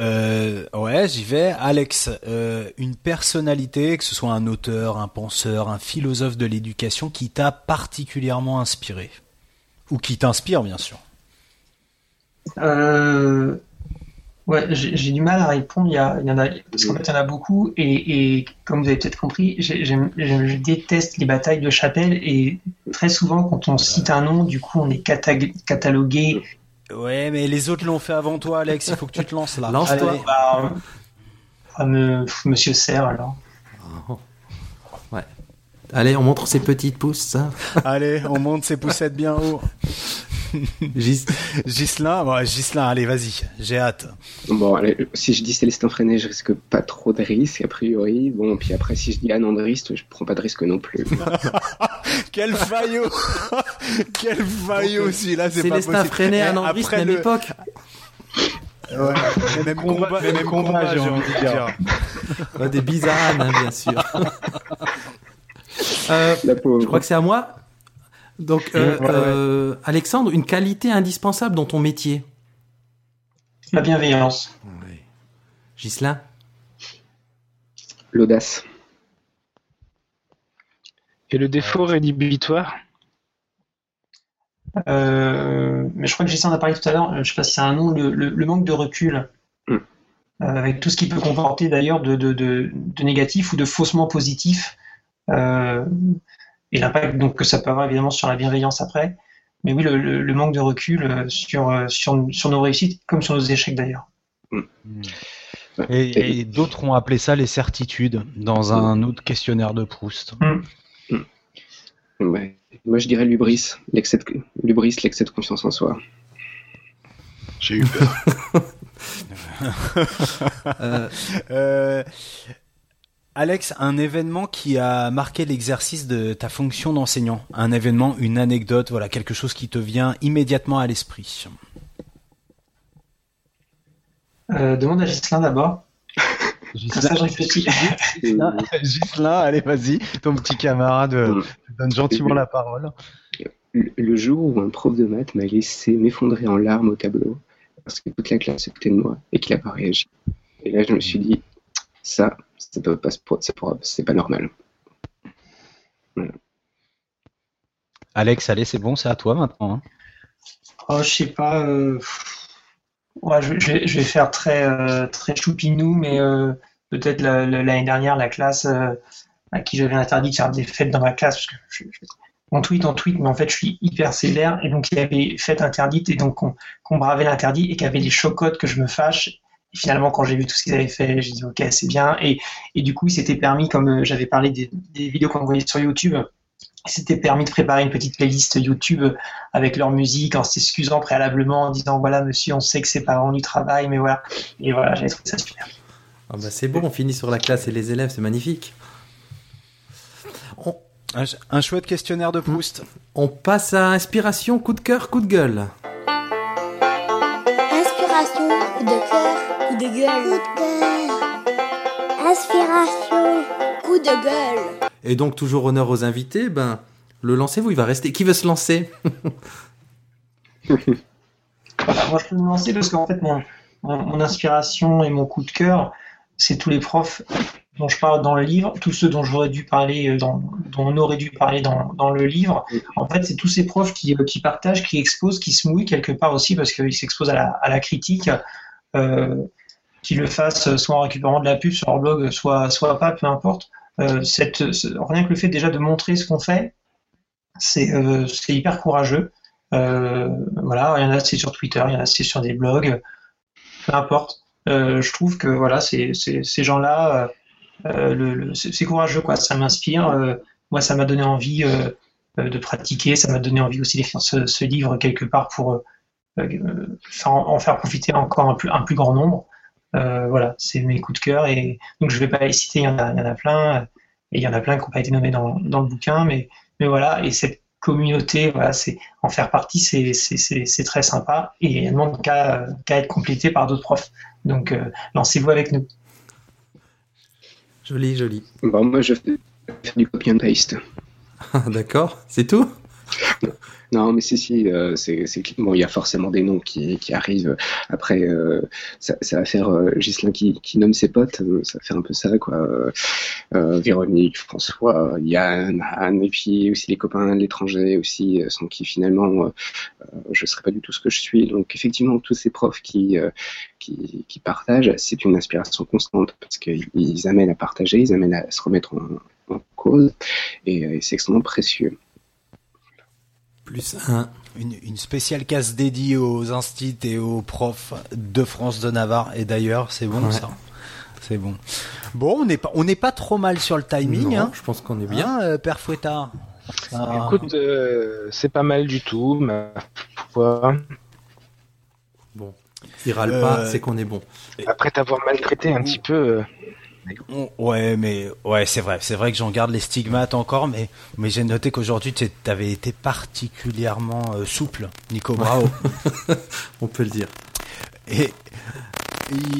Euh, ouais, j'y vais. Alex, euh, une personnalité, que ce soit un auteur, un penseur, un philosophe de l'éducation, qui t'a particulièrement inspiré Ou qui t'inspire, bien sûr euh, Ouais, j'ai du mal à répondre. Il y, en a, parce qu'en fait, il y en a beaucoup. Et, et comme vous avez peut-être compris, je déteste les batailles de chapelle. Et très souvent, quand on cite un nom, du coup, on est catalogué Ouais, mais les autres l'ont fait avant toi, Alex. Il faut que tu te lances là. Lance-toi. Bah, euh, Monsieur Serre, alors. Oh. Ouais. Allez, on montre ses petites pouces, ça. Allez, on monte ses poussettes bien haut. Gis... Gislin, bon, Gislin, allez, vas-y, j'ai hâte. Bon, allez, si je dis Célestin Freinet, je risque pas trop de risques, a priori. Bon, puis après, si je dis Anne Andrist, je prends pas de risque non plus. Quel faillot Quel faillot, si là, c'est pas possible. Célestin Freinet, Anne Andrist, même le... époque. Ouais, même combat, même combat, j'ai envie de dire. Ouais, des bizarres, hein, bien sûr. euh, je crois que c'est à moi. Donc, euh, euh, Alexandre, une qualité indispensable dans ton métier? La bienveillance. Oui. Gislain L'audace. Et le défaut rédhibitoire? Euh, mais je crois que Gislain en a parlé tout à l'heure, je sais pas si c'est un nom, le, le, le, manque de recul. Mm. avec tout ce qui peut comporter d'ailleurs de, de, de, de, négatif ou de faussement positif. Euh, et l'impact donc que ça peut avoir évidemment sur la bienveillance après. Mais oui, le, le, le manque de recul euh, sur, euh, sur, sur, nos réussites comme sur nos échecs d'ailleurs. Mm. Et, et d'autres ont appelé ça les certitudes dans un autre questionnaire de Proust. Mm. Mm. Ouais. Moi je dirais l'ubris, l'excès de, l'ubris, l'excès de confiance en soi. J'ai eu peur. euh, euh, Alex, un événement qui a marqué l'exercice de ta fonction d'enseignant, un événement, une anecdote, voilà, quelque chose qui te vient immédiatement à l'esprit. Euh, demande à Gislain d'abord. Gislain, Gislain, allez, vas-y, ton petit camarade euh, donne gentiment la parole. Le jour où un prof de maths m'a laissé m'effondrer en larmes au tableau, parce que toute la classe se foutait de moi et qu'il n'a pas réagi. Et là, je me suis dit, ça, c'est pas normal. Voilà. Alex, allez, c'est bon, c'est à toi maintenant. Hein. Oh, je sais pas. euh, ouais, je, je vais, je vais faire très, euh, très choupinou, mais euh, peut-être la- la- l'année dernière, la classe euh, à qui j'avais interdit de faire des fêtes dans ma classe, parce que je, je- on tweet, on tweet, mais en fait, je suis hyper sévère, et donc il y avait fête interdite, et donc qu'on qu'on bravait l'interdit, et qu'il y avait des chocottes que je me fâche. Et finalement, quand j'ai vu tout ce qu'ils avaient fait, j'ai dit, ok, c'est bien. Et, et du coup, il s'était permis, comme euh, j'avais parlé des, des vidéos qu'on voyait sur YouTube, il s'était permis de préparer une petite playlist YouTube avec leur musique en s'excusant préalablement en disant voilà monsieur on sait que c'est pas vraiment du travail mais voilà et voilà j'avais trouvé ça super Ah bah c'est bon, on finit sur la classe et les élèves, c'est magnifique. On, un chouette questionnaire de Proust. on passe à inspiration, coup de cœur, coup de gueule. De gueule. Coup de cœur. Inspiration, coup de gueule. Et donc toujours honneur aux invités, ben le lancez-vous, il va rester. Qui veut se lancer? Moi je peux me lancer parce qu'en fait mon, mon, mon inspiration et mon coup de cœur c'est tous les profs dont je parle dans le livre tous ceux dont j'aurais dû parler euh, dans, dont on aurait dû parler dans, dans le livre en fait c'est tous ces profs qui, euh, qui partagent qui exposent qui se mouillent quelque part aussi parce qu'ils s'exposent à la, à la critique euh, qu'ils le fassent soit en récupérant de la pub sur leur blog soit, soit pas peu importe euh, rien que le fait déjà de montrer ce qu'on fait c'est euh, hyper courageux euh, voilà, il y en a c'est sur Twitter, il y en a c'est sur des blogs, peu importe. Euh, je trouve que voilà, ces gens-là, euh, euh, c'est courageux quoi, ça m'inspire. Euh, moi, ça m'a donné envie euh, euh, de pratiquer, ça m'a donné envie aussi d'écrire ce, ce livre quelque part pour euh, euh, en, faire profiter encore un plus grand nombre. Euh, voilà, c'est mes coups de cœur et donc je vais pas les citer, il y en a, il y en a plein et il y en a plein qui n'ont pas été nommés dans, dans le bouquin, mais, mais voilà, et cette communauté, voilà, c'est en faire partie, c'est c'est- c'est- c'est très sympa et elle demande qu'à qu'à être complétée par d'autres profs. Donc, euh, lancez-vous avec nous. Joli, joli. Bon, moi, je fais du copy and paste. D'accord, c'est tout? Non, mais si, si, euh, c'est, bon, il y a forcément des noms qui, arrivent. Après, euh, ça, va faire euh, Ghislain qui, nomme ses potes, euh, ça faire un peu ça, quoi. Véronique, François, Yann, Anne, et puis aussi les copains de l'étranger aussi, sans qui finalement je serais pas du tout ce que je suis. Donc effectivement, tous ces profs qui, qui, partagent, c'est une inspiration constante parce qu'ils amènent à partager, ils amènent à se remettre en, cause, et c'est extrêmement précieux. Plus un. Une, une spéciale case dédiée aux instits et aux profs de France de Navarre et d'ailleurs, c'est bon Ouais. ça. C'est bon. Bon, on n'est pas, on n'est pas trop mal sur le timing, Non, hein, je pense qu'on est bien. Hein, euh, Père Fouettard? Ah. Écoute, euh, c'est pas mal du tout, ma foi. Bon, il râle pas, Euh, c'est qu'on est bon. Après t'avoir maltraité un petit peu, euh, On- Ouais, mais ouais, c'est vrai, c'est vrai que j'en garde les stigmates encore, mais mais j'ai noté qu'aujourd'hui tu avais été particulièrement euh, souple, Nico Bravo. On peut le dire. Et,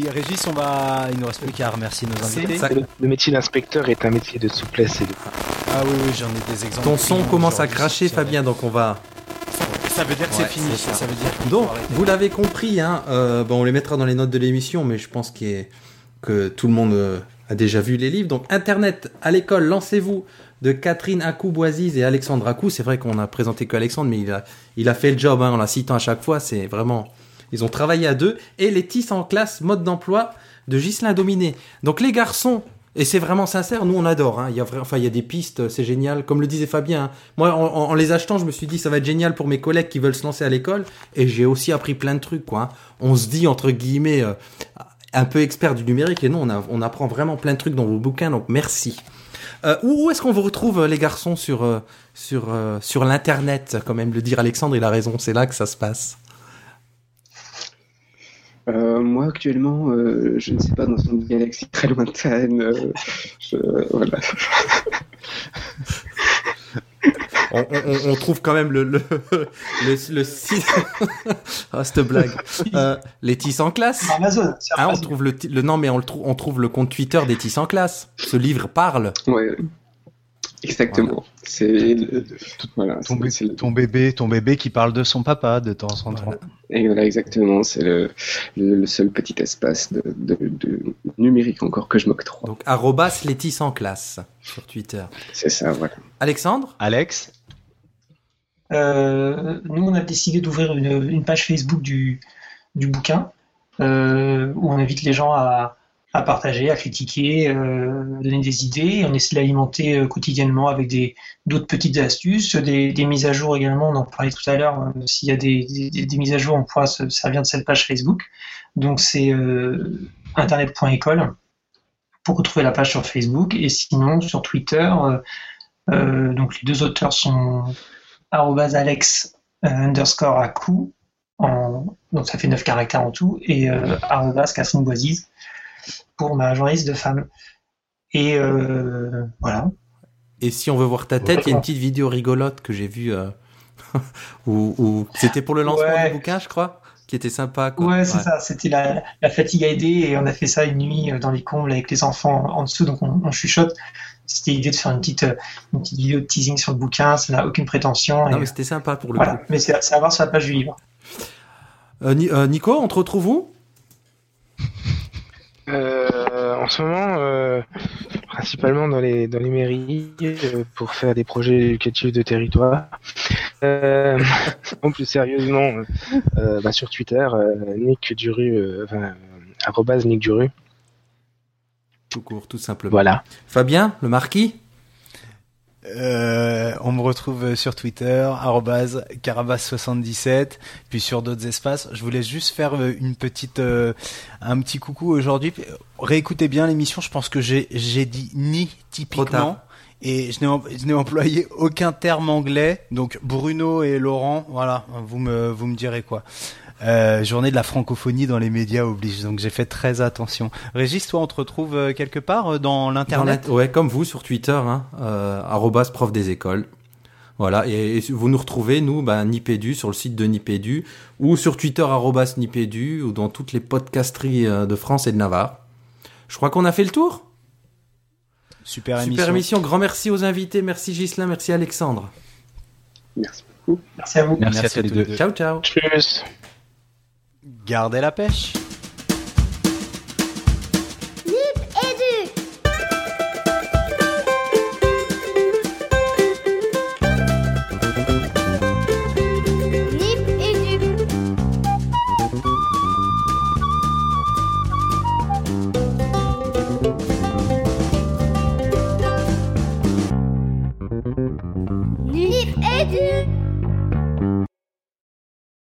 et Régis, on va, il nous reste plus qu'à remercier nos invités. Le, le métier d'inspecteur est un métier de souplesse et de... Ah oui, oui, j'en ai des exemples. Ton son commence à cracher, Fabien, donc on va. Ça veut dire que Ouais, c'est fini. ça. Ça. veut dire Donc, vous l'avez compris, hein, euh, bon, on les mettra dans les notes de l'émission, mais je pense qu'il est- que tout le monde euh, a déjà vu les livres. Donc, Internet à l'école, lancez-vous de Catherine Acou-Boisiz et Alexandre Acou. C'est vrai qu'on a présenté que Alexandre, mais il a, fait le job hein, en la citant à chaque fois. C'est vraiment. Ils ont travaillé à deux. Et les TIS en classe, mode d'emploi de Ghislain Dominé. Donc, les garçons. Et c'est vraiment sincère, nous on adore. Hein. Il, y a enfin, il y a des pistes, c'est génial. Comme le disait Fabien, hein. moi en les achetant, je me suis dit ça va être génial pour mes collègues qui veulent se lancer à l'école. Et j'ai aussi appris plein de trucs. Quoi. hein. On se dit entre guillemets euh, un peu expert du numérique et non, on, apprend vraiment plein de trucs dans vos bouquins. Donc merci. Euh, où est-ce qu'on vous retrouve euh, les garçons sur euh, l'internet Quand même le dire Alexandre, il a raison. C'est là que ça se passe. Moi, actuellement, je ne sais pas, dans une galaxie très lointaine, voilà. On, on- on- on trouve quand même le le le, le site. ah cette blague. Euh, les en classe. Amazon. Ah, on trouve le, non mais on le trouve on trouve le compte Twitter des TIS en classe. Ce livre parle. Ouais, exactement. C'est le- voilà, Ton, le- ton bébé, ton bébé qui parle de son papa de temps en temps. Voilà. et voilà, exactement. C'est le, le, le seul petit espace de, de, de numérique encore que je m'octroie. Donc arrobas les TIS en classe sur Twitter. C'est ça, voilà. Alexandre? Alex? Euh, nous, on a décidé d'ouvrir une, une page Facebook du, du bouquin euh, où on invite les gens à, à partager, à critiquer, euh, donner des idées. On essaie de l'alimenter euh, quotidiennement avec des d'autres petites astuces, des, mises à jour également. On en parlait tout à l'heure. euh, S'il y a des, mises à jour, on pourra se servir de cette page Facebook. Donc c'est euh, internet.école pour retrouver la page sur Facebook et sinon sur Twitter. donc les deux auteurs sont alex underscore à coup donc ça fait 9 caractères en tout et euh, Catherine Boisise pour ma journaliste de femme. Et euh, voilà. Et si on veut voir ta tête, il y a une petite vidéo rigolote que j'ai vue euh, où, où- c'était pour le lancement Ouais. du bouquin, je crois, qui était sympa. Quoi. Ouais, c'est ça. C'était la, la fatigue à aider et on a fait ça une nuit euh, dans les combles avec les enfants en dessous, donc on, on chuchote. C'était l'idée de faire une petite, une petite vidéo de teasing sur le bouquin. Ça n'a aucune prétention. Non, et, mais c'était sympa pour le voilà. coup. Mais c'est c'est à voir sur la page du livre. Euh, Ni- Nico, on te retrouve où? En ce moment, euh, principalement dans les dans les mairies euh, pour faire des projets éducatifs de territoire. Euh, non, plus sérieusement, euh, euh, bah, sur Twitter, euh, Nick Duru, euh, enfin, euh, arrobase Nick Duru. Tout court, tout simplement. Voilà. Fabien, le marquis? Euh, on me retrouve sur Twitter, arrobase carabas77, puis sur d'autres espaces. Je voulais juste faire euh, une petite, euh, un petit coucou aujourd'hui. Réécoutez bien l'émission. Je pense que j'ai, j'ai dit ni typiquement. Et je n'ai, em- je n'ai employé aucun terme anglais. Donc Bruno et Laurent, voilà, vous me, vous me direz quoi. Euh, journée de la francophonie dans les médias oblige. Donc j'ai fait très attention. Régis, toi, on te retrouve euh, quelque part euh, dans l'internet? Ouais, comme vous sur Twitter, hein, euh, prof des écoles. Voilà, et, et vous nous retrouvez, nous, bah, Nipédu, sur le site de Nipédu, ou sur Twitter, arrobas Nipédu, ou dans toutes les podcasteries de France et de Navarre. Je crois qu'on a fait le tour. Super, Super émission. Grand merci aux invités. Merci Gislain, merci Alexandre. Merci beaucoup. Merci à vous. Merci, à tous les deux. Ciao, ciao. Tchuss. Gardez la pêche.